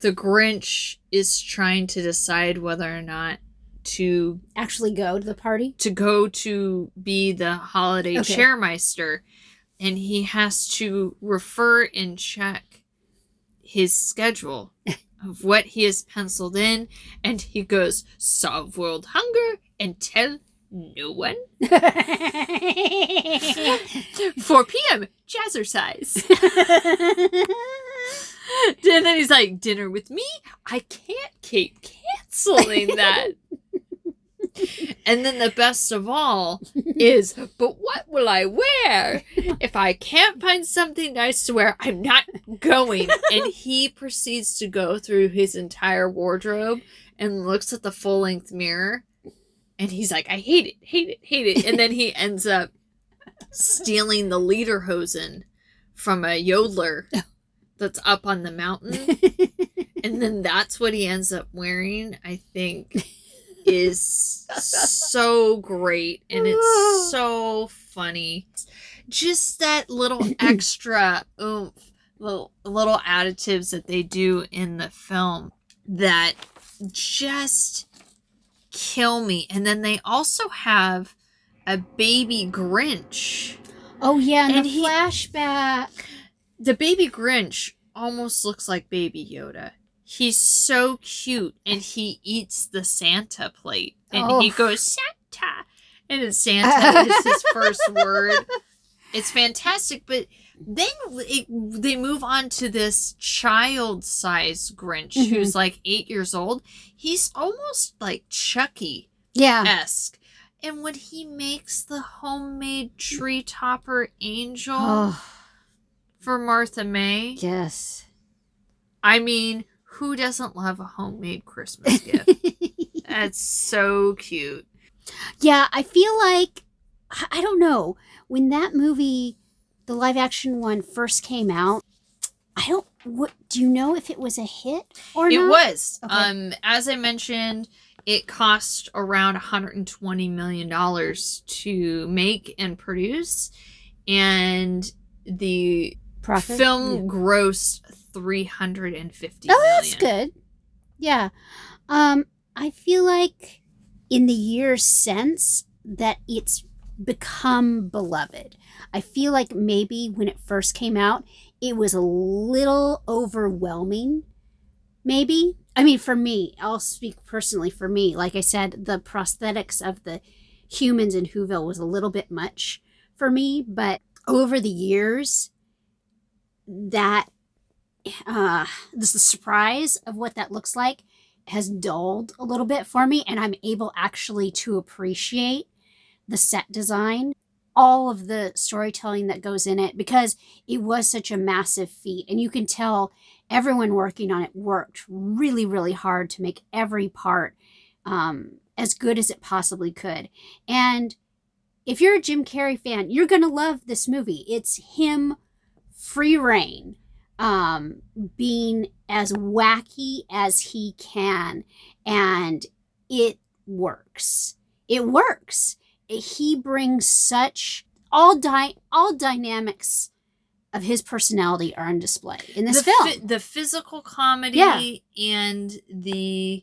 the Grinch is trying to decide whether or not to actually go to the party? to go to be the holiday Okay. cheermeister. And he has to refer and check his schedule of what he has penciled in and he goes solve world hunger and tell no one. 4 p.m jazzercise. And then he's like dinner with me? I can't keep canceling that and then the best of all is, but what will I wear? If I can't find something nice to wear, I'm not going. And he proceeds to go through his entire wardrobe and looks at the full length mirror. And he's like, I hate it, hate it, hate it. And then he ends up stealing the lederhosen from a yodeler that's up on the mountain. And then that's what he ends up wearing, I think is so great and it's so funny. Just that little extra oomph, little, little additives that they do in the film that just kill me. And then they also have a baby Grinch. oh yeah and, And the he- flashback The baby Grinch almost looks like baby Yoda. He's so cute and he eats the Santa plate and he Oh. goes Santa and then Santa is his first word. It's fantastic, but then it, they move on to this child-sized Grinch Mhm. who's like eight years old. He's almost like Chucky yeah esque, and when he makes the homemade tree topper angel oh for Martha May, yes I mean, who doesn't love a homemade Christmas gift? That's so cute. Yeah, I feel like I don't know when that movie, the live action one, first came out. I don't. What do you know if it was a hit or It not? was. Okay. Um, as I mentioned, it cost around 120 million dollars to make and produce, and the Profit? film Yeah. grossed 350 Oh, that's good. Yeah. Um, I feel like in the years since that it's become beloved. I feel like maybe when it first came out, it was a little overwhelming. Maybe. I mean, for me, I'll speak personally for me. Like I said, the prosthetics of the humans in Whoville was a little bit much for me, but over the years, that uh this the surprise of what that looks like has dulled a little bit for me and i'm able actually to appreciate the set design all of the storytelling that goes in it because it was such a massive feat and you can tell everyone working on it worked really really hard to make every part um, as good as it possibly could. And if you're a jim carrey fan you're going to love this movie. It's him free reign um, being as wacky as he can, and it works. It works. He brings such all di- all dynamics of his personality are on display in this the, film. phy- the physical comedy Yeah. and the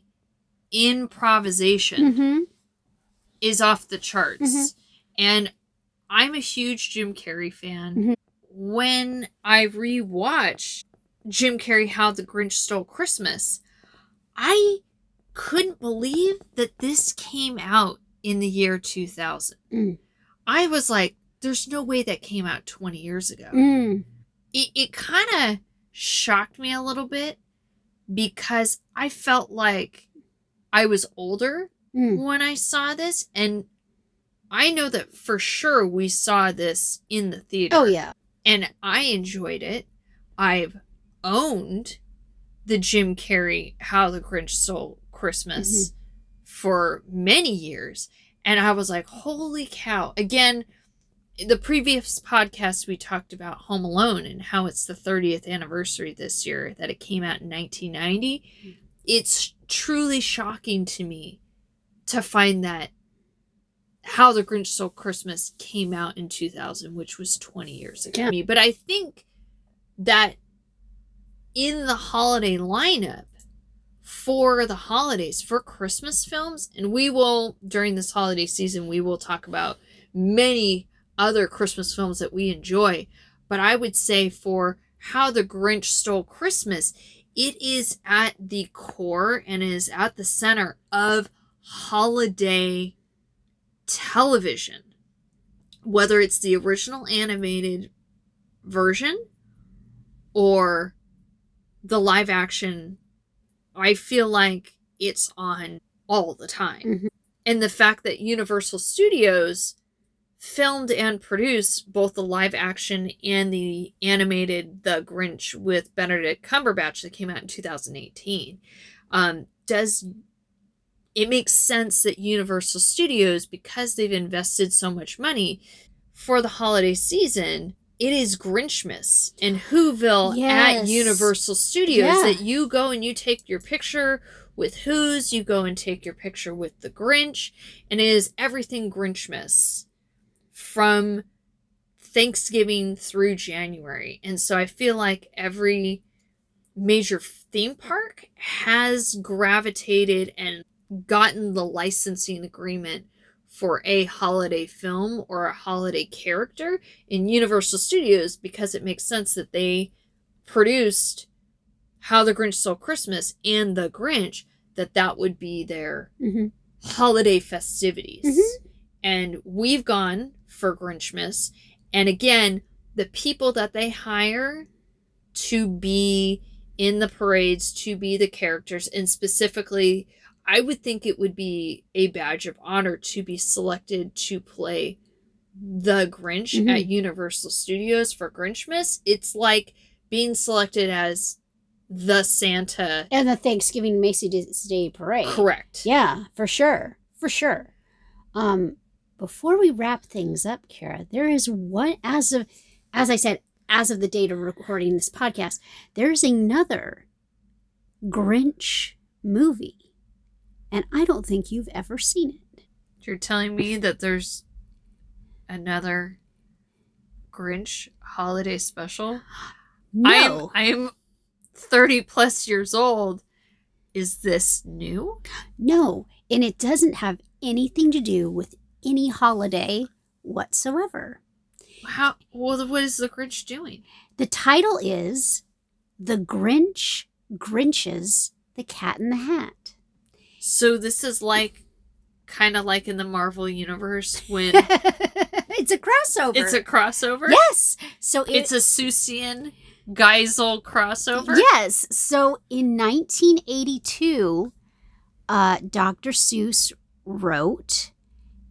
improvisation hmm is off the charts. Mhm. And I'm a huge Jim Carrey fan. Mhm. When I rewatched Jim Carrey How the Grinch Stole Christmas, I couldn't believe that this came out in the year 2000. Mm. I was like, there's no way that came out 20 years ago Mm. it, it kind of shocked me a little bit because I felt like I was older Mm. when I saw this, and I know that for sure we saw this in the theater. Oh yeah. And I enjoyed it. I've owned the Jim Carrey How the Grinch Stole Christmas mm-hmm. for many years, and I was like, "Holy cow!" Again, the previous podcast we talked about Home Alone and how it's the 30th anniversary this year that it came out in 1990. Mm-hmm. It's truly shocking to me to find that How the Grinch Stole Christmas came out in 2000, which was 20 years ago. Yeah. But I think that in the holiday lineup for the holidays, for Christmas films, and we will, during this holiday season, we will talk about many other Christmas films that we enjoy. But I would say for How the Grinch Stole Christmas, it is at the core and is at the center of holiday television. Whether it's the original animated version or the live action, I feel like it's on all the time. Mhm. And the fact that Universal Studios filmed and produced both the live action and the animated The Grinch with Benedict Cumberbatch that came out in 2018 um, does it makes sense that Universal Studios because they've invested so much money for the holiday season it is Grinchmas in Whoville at Universal Studios Yeah. that you go and you take your picture with Who's, you go and take your picture with the Grinch, and it is everything Grinchmas from Thanksgiving through January. And so I feel like every major theme park has gravitated and gotten the licensing agreement for a holiday film or a holiday character in Universal Studios because it makes sense that they produced How the Grinch Stole Christmas and The Grinch that that would be their Mhm. holiday festivities. Mhm. And we've gone for Grinchmas and again the people that they hire to be in the parades to be the characters and specifically I would think it would be a badge of honor to be selected to play the Grinch Mhm. at Universal Studios for Grinchmas. It's like being selected as the Santa. And the Thanksgiving Macy's Day Parade. Correct. Yeah, for sure. For sure. Um, before we wrap things up, Kara, there is one as of as I said, as of the date of recording this podcast, there's another Grinch movie. And I don't think you've ever seen it. You're telling me that there's another Grinch holiday special? No. I'm I'm 30 plus years old. Is this new? no. And it doesn't have anything to do with any holiday whatsoever. How well what is the Grinch doing? The title is The Grinch Grinches the Cat in the Hat. So this is like kind of like in the Marvel universe when it's a crossover. it's a crossover. yes. So it, It's a Seussian Geisel crossover. Yes. So in 1982, uh, Dr. Seuss wrote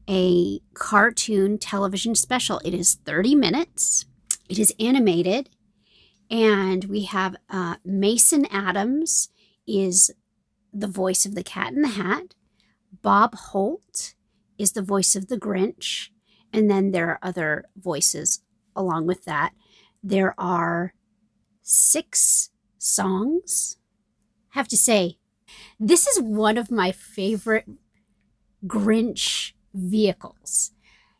a cartoon television special. It is 30 minutes. It is animated, and we have uh, Mason Adams is the voice of the Cat in the Hat. Bob Holt is the voice of the Grinch, and then there are other voices along with that. There are six songs. I have to say, this is one of my favorite Grinch vehicles.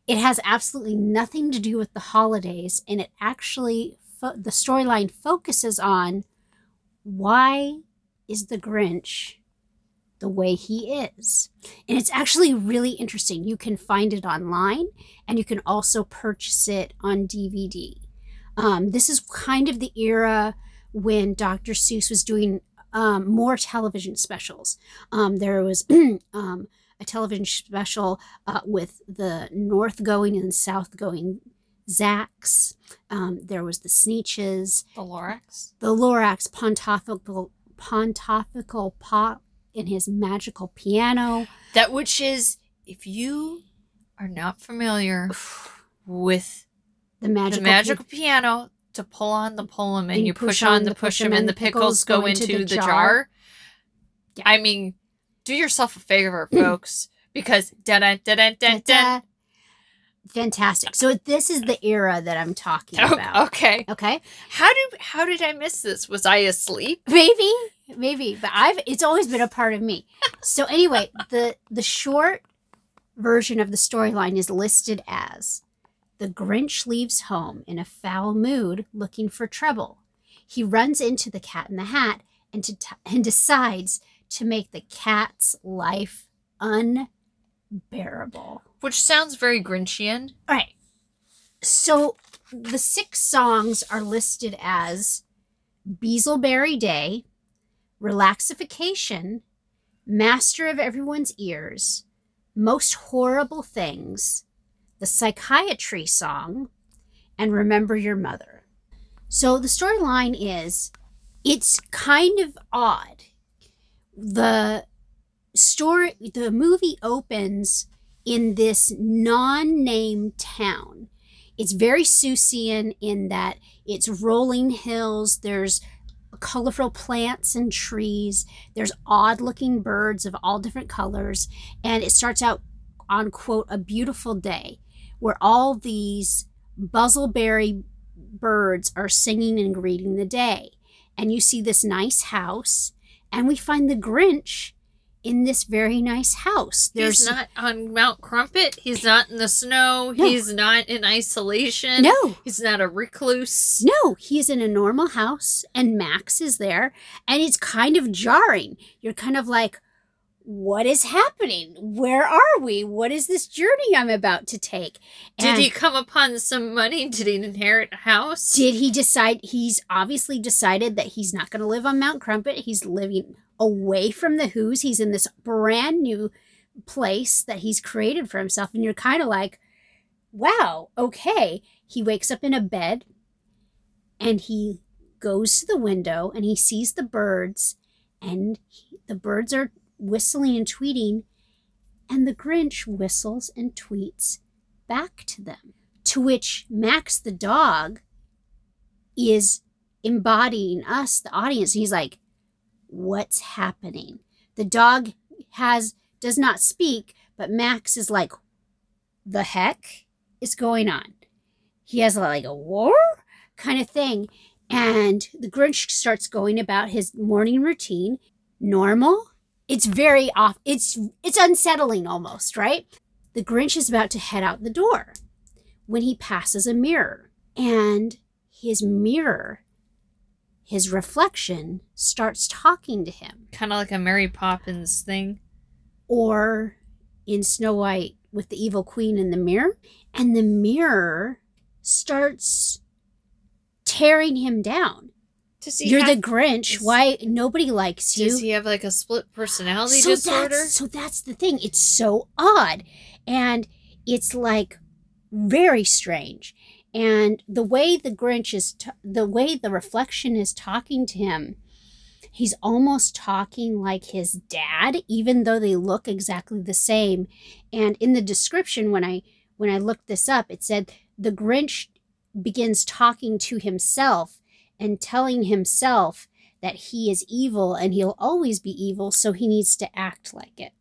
It has absolutely nothing to do with the holidays, and it actually, fo- the storyline focuses on why is the Grinch the way he is. And it's actually really interesting. You can find it online, and you can also purchase it on DVD. Um, this is kind of the era when Dr. Seuss was doing um, more television specials. Um, there was um, a television special uh, with the North going and South going Zax. Um, there was the Sneetches. The Lorax. the Lorax Pontoffel Pontoffel Pock in his magical piano. That which is if you are not familiar with The magical, the magical piano to pull on the pull 'em and, you push, on the push 'em and the pickles go into the jar. Yeah. I mean, do yourself a favor, folks, because da da da da da. Fantastic. So this is the era that I'm talking oh, about. Oh, okay. Okay. How did how did I miss this? Was I asleep? Maybe, maybe, but I've it's always been a part of me. So anyway, the the short version of the storyline is listed as The Grinch leaves home in a foul mood looking for trouble. He runs into the cat in the hat and, to t- and decides to make the cat's life unbearable. Which sounds very Grinchian. All right. So the six songs are listed as Beazleberry Day, Relaxification, Master of Everyone's Ears, Most Horrible Things, the Psychiatry Song, and Remember Your Mother. So the storyline is it's kind of odd. The story the movie opens in this non-named town. It's very Seussian in that it's rolling hills, there's colorful plants and trees, there's odd-looking birds of all different colors, and it starts out on quote a beautiful day where all these buzzleberry birds are singing and greeting the day. And you see this nice house, and we find the Grinch in this very nice house. He's not on Mount Crumpit. He's not in the snow. No. He's not in isolation. no, He's not a recluse. no, he's in a normal house, and Max is there, and it's kind of jarring. You're kind of like, what is happening? Where are we? What is this journey I'm about to take? Did he come upon some money? Did he inherit a house? Did he decide? He's obviously decided that he's not going to live on Mount Crumpit. He's living away from the Who's. He's in this brand new place that he's created for himself. And you're kind of like, wow, okay. He wakes up in a bed and he goes to the window and he sees the birds, and he, the birds are whistling and tweeting. And the Grinch whistles and tweets back to them. To which Max the dog is embodying us, the audience. He's like, What's happening? The dog has does not speak, but Max is like, The heck is going on? He has like a war kind of thing. And the Grinch starts going about his morning routine. Normal. It's very off. It's it's unsettling almost, right? The Grinch is about to head out the door when he passes a mirror. And his mirror, his reflection, starts talking to him. Kind of like a Mary Poppins thing. Or in Snow White with the evil queen in the mirror. And the mirror starts tearing him down. Does he You're have, the Grinch. Why nobody likes you? Does he have like a split personality so disorder? That's, so that's the thing. It's so odd. And it's like very strange. And the way the Grinch is, t- the way the reflection is talking to him, he's almost talking like his dad, even though they look exactly the same. And in the description, when I when I looked this up, it said the Grinch begins talking to himself and telling himself that he is evil and he'll always be evil, so he needs to act like it.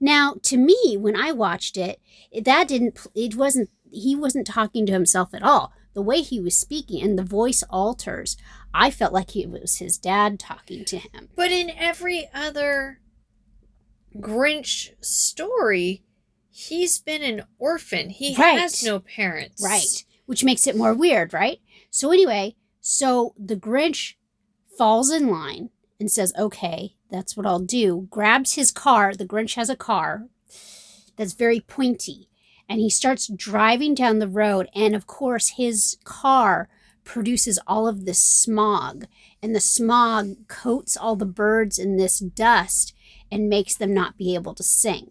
Now, to me, when I watched it, that didn't, it wasn't, he wasn't talking to himself at all. The way he was speaking and the voice alters, I felt like it was his dad talking to him. But in every other Grinch story, he's been an orphan. He Right. has no parents. Right. Which makes it more weird, right? So, anyway, so the Grinch falls in line and says, okay, that's what I'll do. Grabs his car. The Grinch has a car that's very pointy. And he starts driving down the road. And of course, his car produces all of this smog. And the smog coats all the birds in this dust and makes them not be able to sing.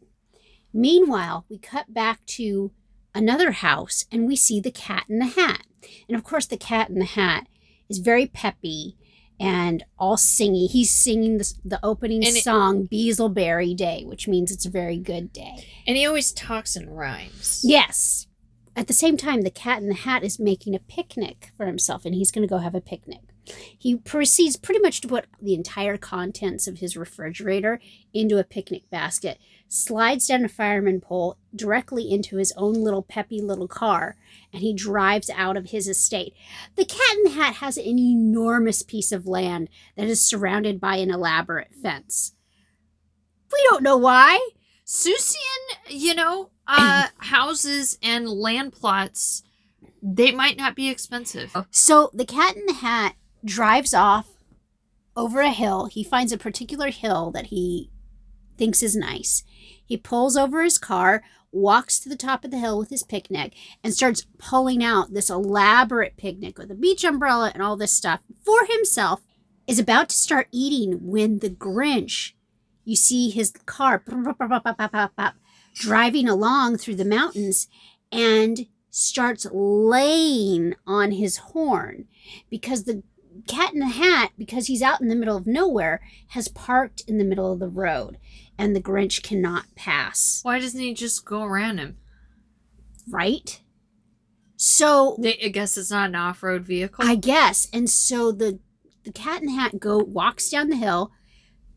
Meanwhile, we cut back to another house and we see the cat in the hat. And of course, the cat in the hat is very peppy and all singy. He's singing the, the opening And it- song, Beazleberry Day, which means it's a very good day. And he always talks in rhymes. Yes. At the same time, the cat in the hat is making a picnic for himself and he's going to go have a picnic. He proceeds pretty much to put the entire contents of his refrigerator into a picnic basket, slides down a fireman pole directly into his own little peppy little car, and he drives out of his estate. The cat in the hat has an enormous piece of land that is surrounded by an elaborate fence. We don't know why. Seussian, you know, uh, houses and land plots, they might not be expensive. So the cat in the hat drives off over a hill. He finds a particular hill that he thinks is nice. He pulls over his car, walks to the top of the hill with his picnic, and starts pulling out this elaborate picnic with a beach umbrella and all this stuff for himself. Is about to start eating when the Grinch, you see his car driving along through the mountains and starts laying on his horn because the cat in the hat, because he's out in the middle of nowhere, has parked in the middle of the road and the Grinch cannot pass. Why doesn't he just go around him? Right? So They- I guess it's not an off-road vehicle. I guess. And so the the cat in the hat go walks down the hill,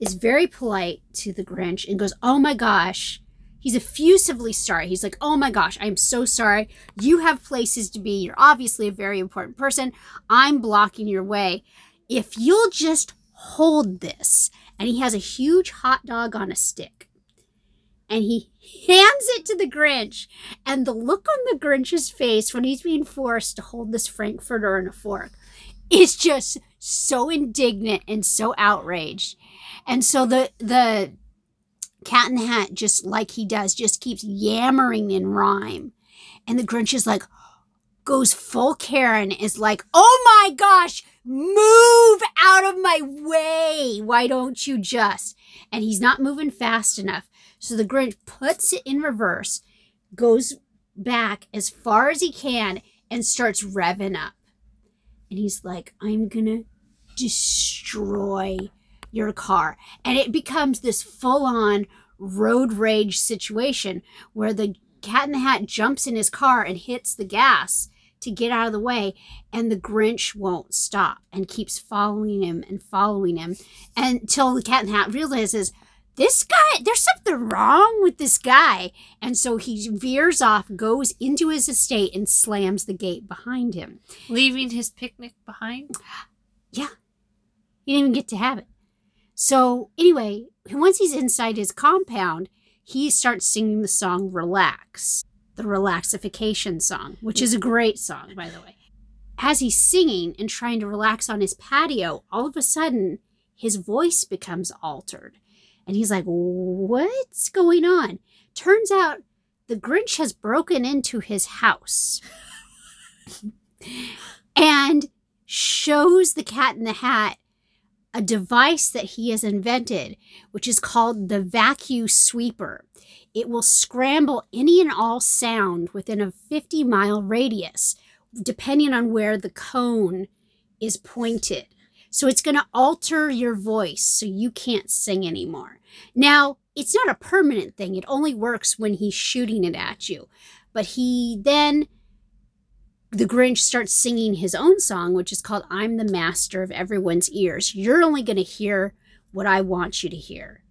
is very polite to the Grinch and goes, Oh my gosh. He's effusively sorry. He's like, Oh my gosh, I'm so sorry. You have places to be. You're obviously a very important person. I'm blocking your way. If you'll just hold this. And he has a huge hot dog on a stick. And he hands it to the Grinch. And the look on the Grinch's face when he's being forced to hold this Frankfurter in a fork is just so indignant and so outraged. And so the the cat in the hat, just like he does, just keeps yammering in rhyme. And the Grinch is like, goes full Karen, is like, oh my gosh, move out of my way. Why don't you just? And he's not moving fast enough. So the Grinch puts it in reverse, goes back as far as he can, and starts revving up. And he's like, I'm gonna destroy your car. And it becomes this full on road rage situation where the cat in the hat jumps in his car and hits the gas to get out of the way and the grinch won't stop and keeps following him and following him until the cat in the hat realizes this guy there's something wrong with this guy and so he veers off goes into his estate and slams the gate behind him Leaving his picnic behind. Yeah. He didn't even get to have it. So anyway, once he's inside his compound, he starts singing the song "Relax," the relaxification song, which is a great song, by the way. As he's singing and trying to relax on his patio, all of a sudden his voice becomes altered, and he's like, "What's going on?" Turns out the Grinch has broken into his house and shows the cat in the hat a device that he has invented, which is called the vacuum sweeper. It will scramble any and all sound within a 50 mile radius, depending on where the cone is pointed. So it's going to alter your voice so you can't sing anymore. Now, it's not a permanent thing, it only works when he's shooting it at you. But he then the Grinch starts singing his own song, which is called I'm the Master of Everyone's Ears. You're only going to hear what I want you to hear.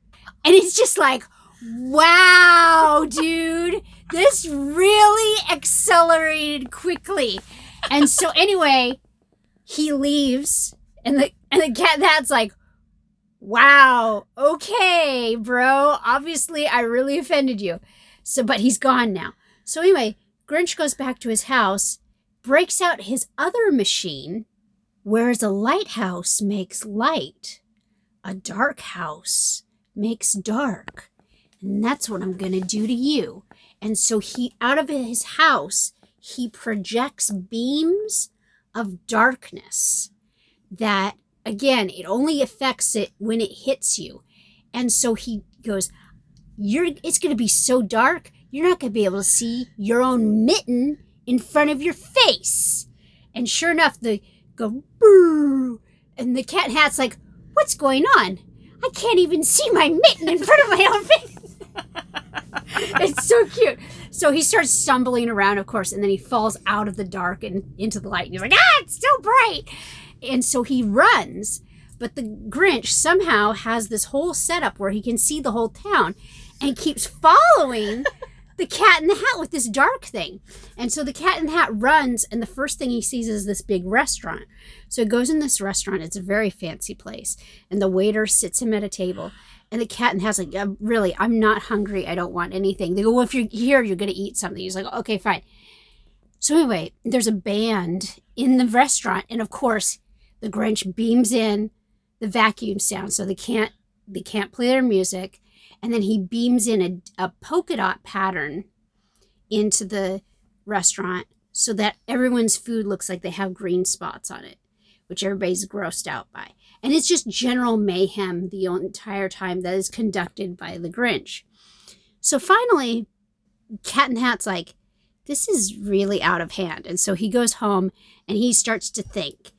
And it's just like, wow, dude, this really accelerated quickly. And so, anyway, he leaves, and the, and the cat that's like, wow, okay, bro. Obviously, I really offended you. So, but he's gone now. So, anyway, Grinch goes back to his house breaks out his other machine, whereas a lighthouse makes light, a dark house makes dark. And that's what I'm going to do to you. And so he, out of his house, he projects beams of darkness that, again, it only affects it when it hits you. And so he goes, you're, it's going to be so dark, you're not going to be able to see your own mitten in front of your face. And sure enough, the go boo, and the cat hat's like, "What's going on? I can't even see my mitten in front of my own face." it's so cute. So he starts stumbling around, of course, and then he falls out of the dark and into the light. And he's like, "Ah, it's still bright!" And so he runs. But the Grinch somehow has this whole setup where he can see the whole town, and keeps following the cat in the hat with this dark thing. And so the cat in the hat runs, and the first thing he sees is this big restaurant. So he goes in this restaurant. It's a very fancy place. And the waiter sits him at a table. And the cat and hat's like, "Uh, really, I'm not hungry. I don't want anything. They go, well, if you're here, you're going to eat something. He's like, okay, fine. So anyway, there's a band in the restaurant. And of course, the Grinch beams in the vacuum sound. So they can't, they can't play their music. And then he beams in a, a polka dot pattern into the restaurant so that everyone's food looks like they have green spots on it, which everybody's grossed out by. And it's just general mayhem the entire time that is conducted by the Grinch. So finally, Cat and Hat's like, this is really out of hand. And so he goes home and he starts to think.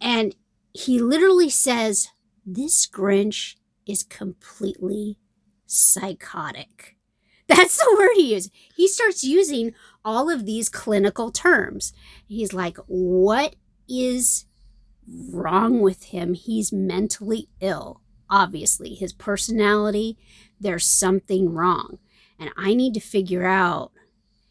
And he literally says, This Grinch is completely psychotic. That's the word he uses. He starts using all of these clinical terms. He's like, What is wrong with him. He's mentally ill. Obviously, his personality, there's something wrong. And I need to figure out,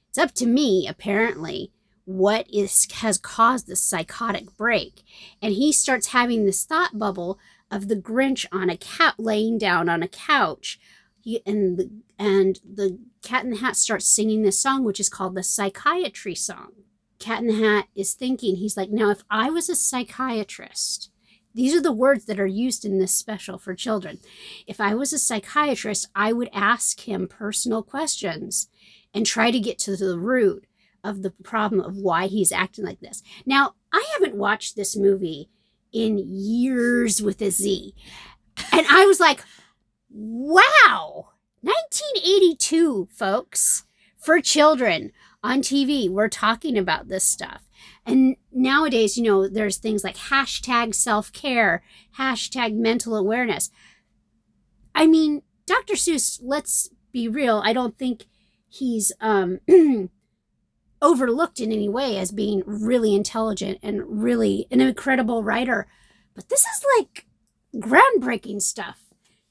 it's up to me, apparently, what is has caused this psychotic break. And he starts having this thought bubble of the Grinch on a cat laying down on a couch. He, and the, and the cat in the hat starts singing this song, which is called the psychiatry song. Cat in the Hat is thinking, he's like, now, if I was a psychiatrist, these are the words that are used in this special for children. If I was a psychiatrist, I would ask him personal questions and try to get to the root of the problem of why he's acting like this. Now, I haven't watched this movie in years with a Z. And I was like, wow, 1982, folks, for children on TV, we're talking about this stuff. And nowadays, you know, there's things like hashtag self care, hashtag mental awareness. I mean, Dr. Seuss, let's be real, I don't think he's um, overlooked in any way as being really intelligent and really an incredible writer. But this is like groundbreaking stuff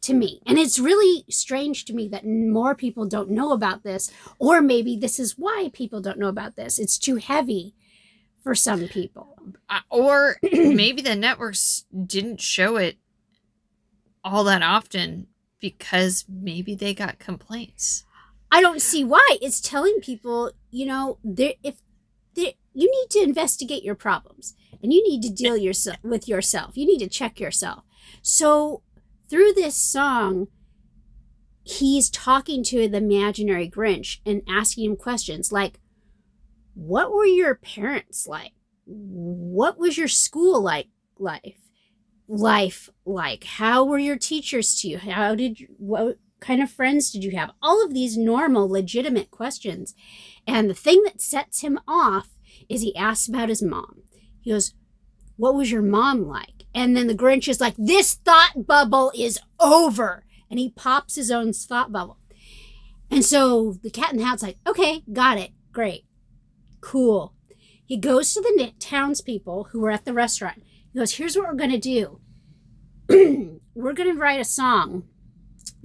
to me. And it's really strange to me that more people don't know about this, or maybe this is why people don't know about this. It's too heavy for some people. Uh, or maybe the networks didn't show it all that often because maybe they got complaints. I don't see why. It's telling people, you know, there if there, you need to investigate your problems and you need to deal yourself with yourself. You need to check yourself. So through this song, he's talking to the imaginary Grinch and asking him questions like, What were your parents like? What was your school like life? Life like? How were your teachers to you? How did you, what kind of friends did you have? All of these normal, legitimate questions. And the thing that sets him off is he asks about his mom. He goes, What was your mom like? And then the Grinch is like, This thought bubble is over. And he pops his own thought bubble. And so the cat in the hat's like, Okay, got it. Great. Cool. He goes to the townspeople who were at the restaurant. He goes, Here's what we're going to do we're going to write a song.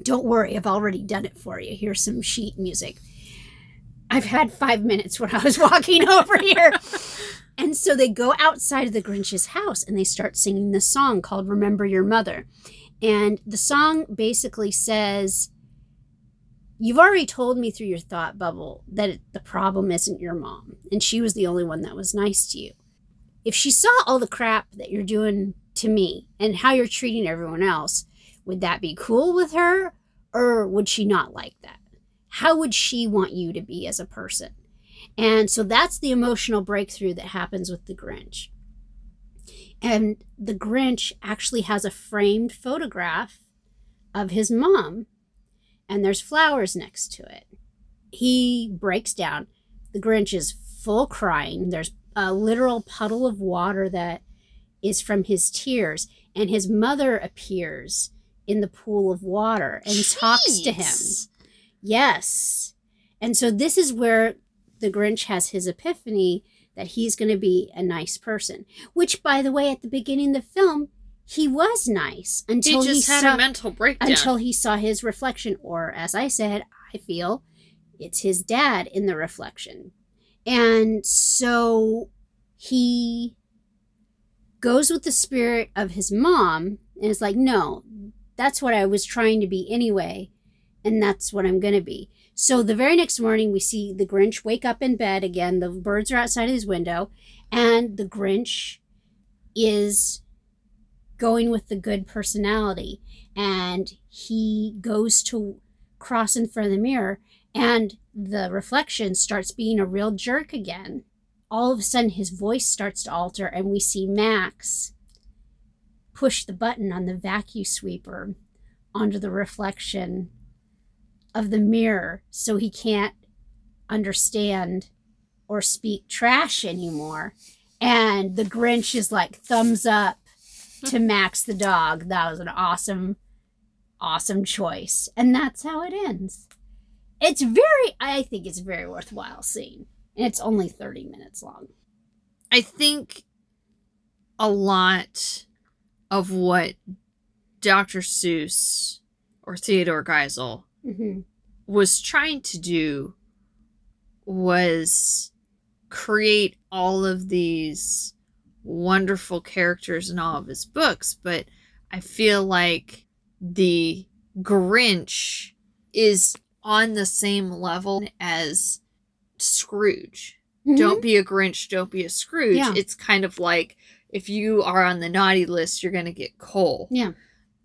Don't worry, I've already done it for you. Here's some sheet music. I've had five minutes when I was walking over here. And so they go outside of the Grinch's house and they start singing this song called Remember Your Mother. And the song basically says, You've already told me through your thought bubble that the problem isn't your mom, and she was the only one that was nice to you. If she saw all the crap that you're doing to me and how you're treating everyone else, would that be cool with her, or would she not like that? How would she want you to be as a person? And so that's the emotional breakthrough that happens with the Grinch. And the Grinch actually has a framed photograph of his mom, and there's flowers next to it. He breaks down. The Grinch is full crying. There's a literal puddle of water that is from his tears, and his mother appears in the pool of water and Jeez. talks to him. Yes. And so this is where the Grinch has his epiphany that he's going to be a nice person. Which, by the way, at the beginning of the film, he was nice until he just he had saw, a mental breakdown. until he saw his reflection, or as I said, I feel it's his dad in the reflection, and so he goes with the spirit of his mom and is like, no, that's what I was trying to be anyway, and that's what I'm going to be. So the very next morning, we see the Grinch wake up in bed again. The birds are outside of his window, and the Grinch is going with the good personality. And he goes to cross in front of the mirror, and the reflection starts being a real jerk again. All of a sudden, his voice starts to alter, and we see Max push the button on the vacuum sweeper onto the reflection of the mirror so he can't understand or speak trash anymore. And the Grinch is like thumbs up to Max the dog. That was an awesome, awesome choice. And that's how it ends. It's very, I think it's very worthwhile scene. And it's only 30 minutes long. I think a lot of what Dr. Seuss or Theodore Geisel Mm-hmm. was trying to do was create all of these wonderful characters in all of his books, but I feel like the Grinch is on the same level as Scrooge. Don't be a Grinch, don't be a Scrooge. Mm-hmm. Yeah. It's kind of like if you are on the naughty list, you're going to get coal. Yeah.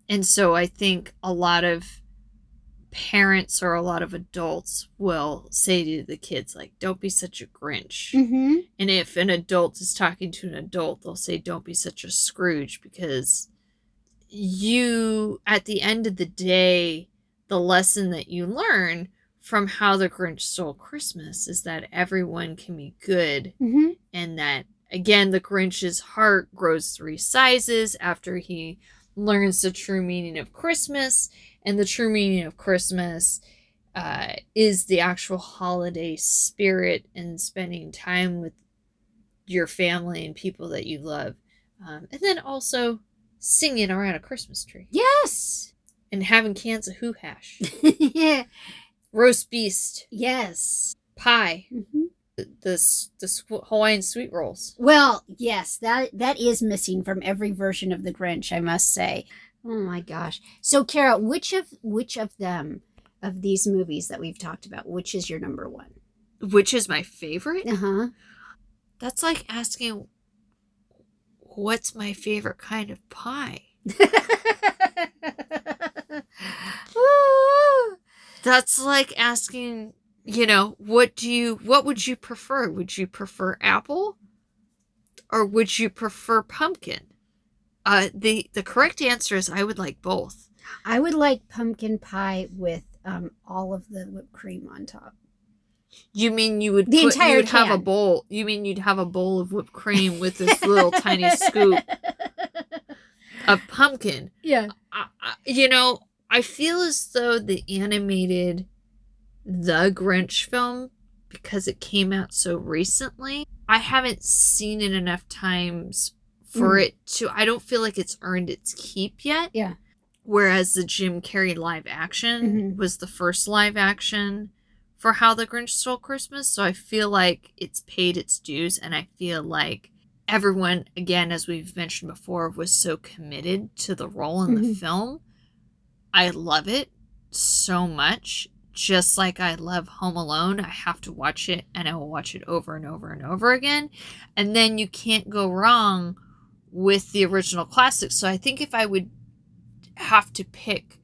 And so I think a lot of parents or a lot of adults will say to the kids, like, don't be such a Grinch. Mm-hmm. And if an adult is talking to an adult, they'll say, don't be such a Scrooge because you, at the end of the day, the lesson that you learn from how the Grinch stole Christmas is that everyone can be good Mm-hmm. and that again the grinch's heart grows three sizes after he learns the true meaning of christmas and the true meaning of christmas uh, is the actual holiday spirit and spending time with your family and people that you love um, and then also singing around a christmas tree Yes. and having cans of Who hash yeah. roast beast Yes. pie Mm-hmm. The, the, s- the s- hawaiian sweet rolls Well, yes, that that is missing from every version of the Grinch, I must say. Oh my gosh. So Kara, which of which of them of these movies that we've talked about, which is your number one? which is my favorite Uh-huh. That's like asking what's my favorite kind of pie. That's like asking, you know, what do you what would you prefer? Would you prefer apple or would you prefer pumpkin? Uh the the correct answer is I would like both. I would like pumpkin pie with um, all of the whipped cream on top. You mean you would The put, entire you'd have a bowl. You mean you'd have a bowl of whipped cream with this little tiny scoop of pumpkin. Yeah. I, I- you know, I feel as though the animated The Grinch film, because it came out so recently, I haven't seen it enough times for Mm. it to. I don't feel like it's earned its keep yet. Yeah. Whereas the Jim Carrey live action Mhm. was the first live action for How the Grinch Stole Christmas. So I feel like it's paid its dues, and I feel like everyone, again, as we've mentioned before, was so committed to the role in the Mhm. film. I love it so much. Just like I love Home Alone, I have to watch it and I will watch it over and over and over again. And then you can't go wrong with the original classic. So I think if I would have to pick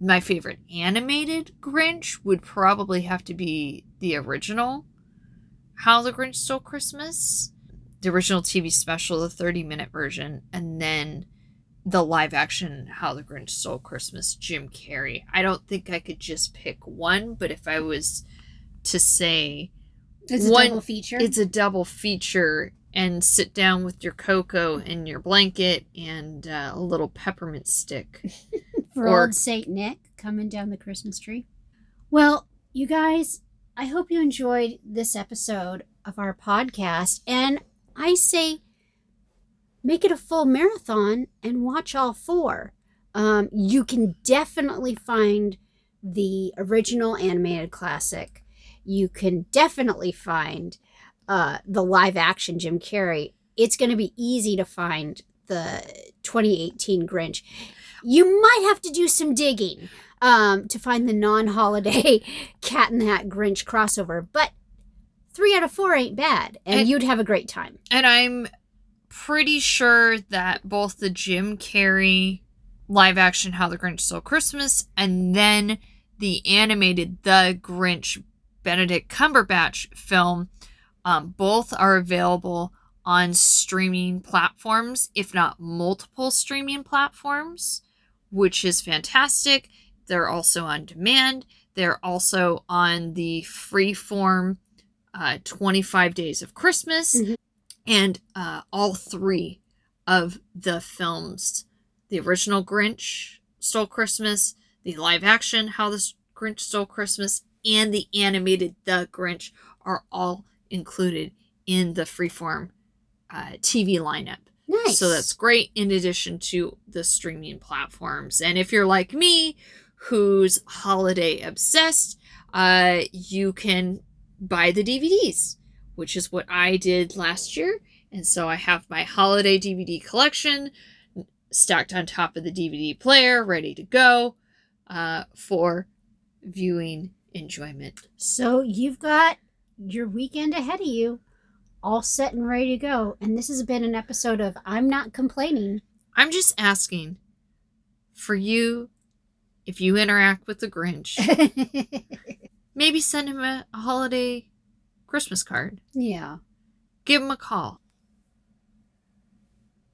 my favorite animated Grinch would probably have to be the original How the Grinch Stole Christmas, the original TV special, the 30 minute version, and then the live action How the Grinch Stole Christmas, Jim Carrey. I don't think I could just pick one, but if I was to say It's a double feature. it's a double feature and sit down with your cocoa and your blanket and uh, a little peppermint stick. for or- old Saint Nick coming down the Christmas tree. Well, you guys, I hope you enjoyed this episode of our podcast. And I say make it a full marathon and watch all four. Um, you can definitely find the original animated classic. You can definitely find uh, the live action Jim Carrey. It's going to be easy to find the 2018 Grinch. You might have to do some digging um, to find the non-holiday Cat in the Hat Grinch crossover, but three out of four ain't bad, and, And- you'd have a great time. And I'm pretty sure that both the Jim Carrey live action How the Grinch Stole Christmas and then the animated The Grinch Benedict Cumberbatch film um, both are available on streaming platforms, if not multiple streaming platforms, which is fantastic. They're also on demand. They're also on the freeform uh, 25 Days of Christmas. Mhm. And uh, all three of the films the original Grinch Stole Christmas, the live action How the Grinch Stole Christmas, and the animated The Grinch are all included in the freeform uh, TV lineup. Nice. So that's great in addition to the streaming platforms. And if you're like me, who's holiday obsessed, uh, you can buy the DVDs, which is what I did last year. And so I have my holiday DVD collection stacked on top of the DVD player, ready to go uh, for viewing enjoyment. So you've got your weekend ahead of you, all set and ready to go. And this has been an episode of I'm Not Complaining. I'm just asking for you, if you interact with the Grinch, maybe send him a, a holiday Christmas card. yeah. Give him a call.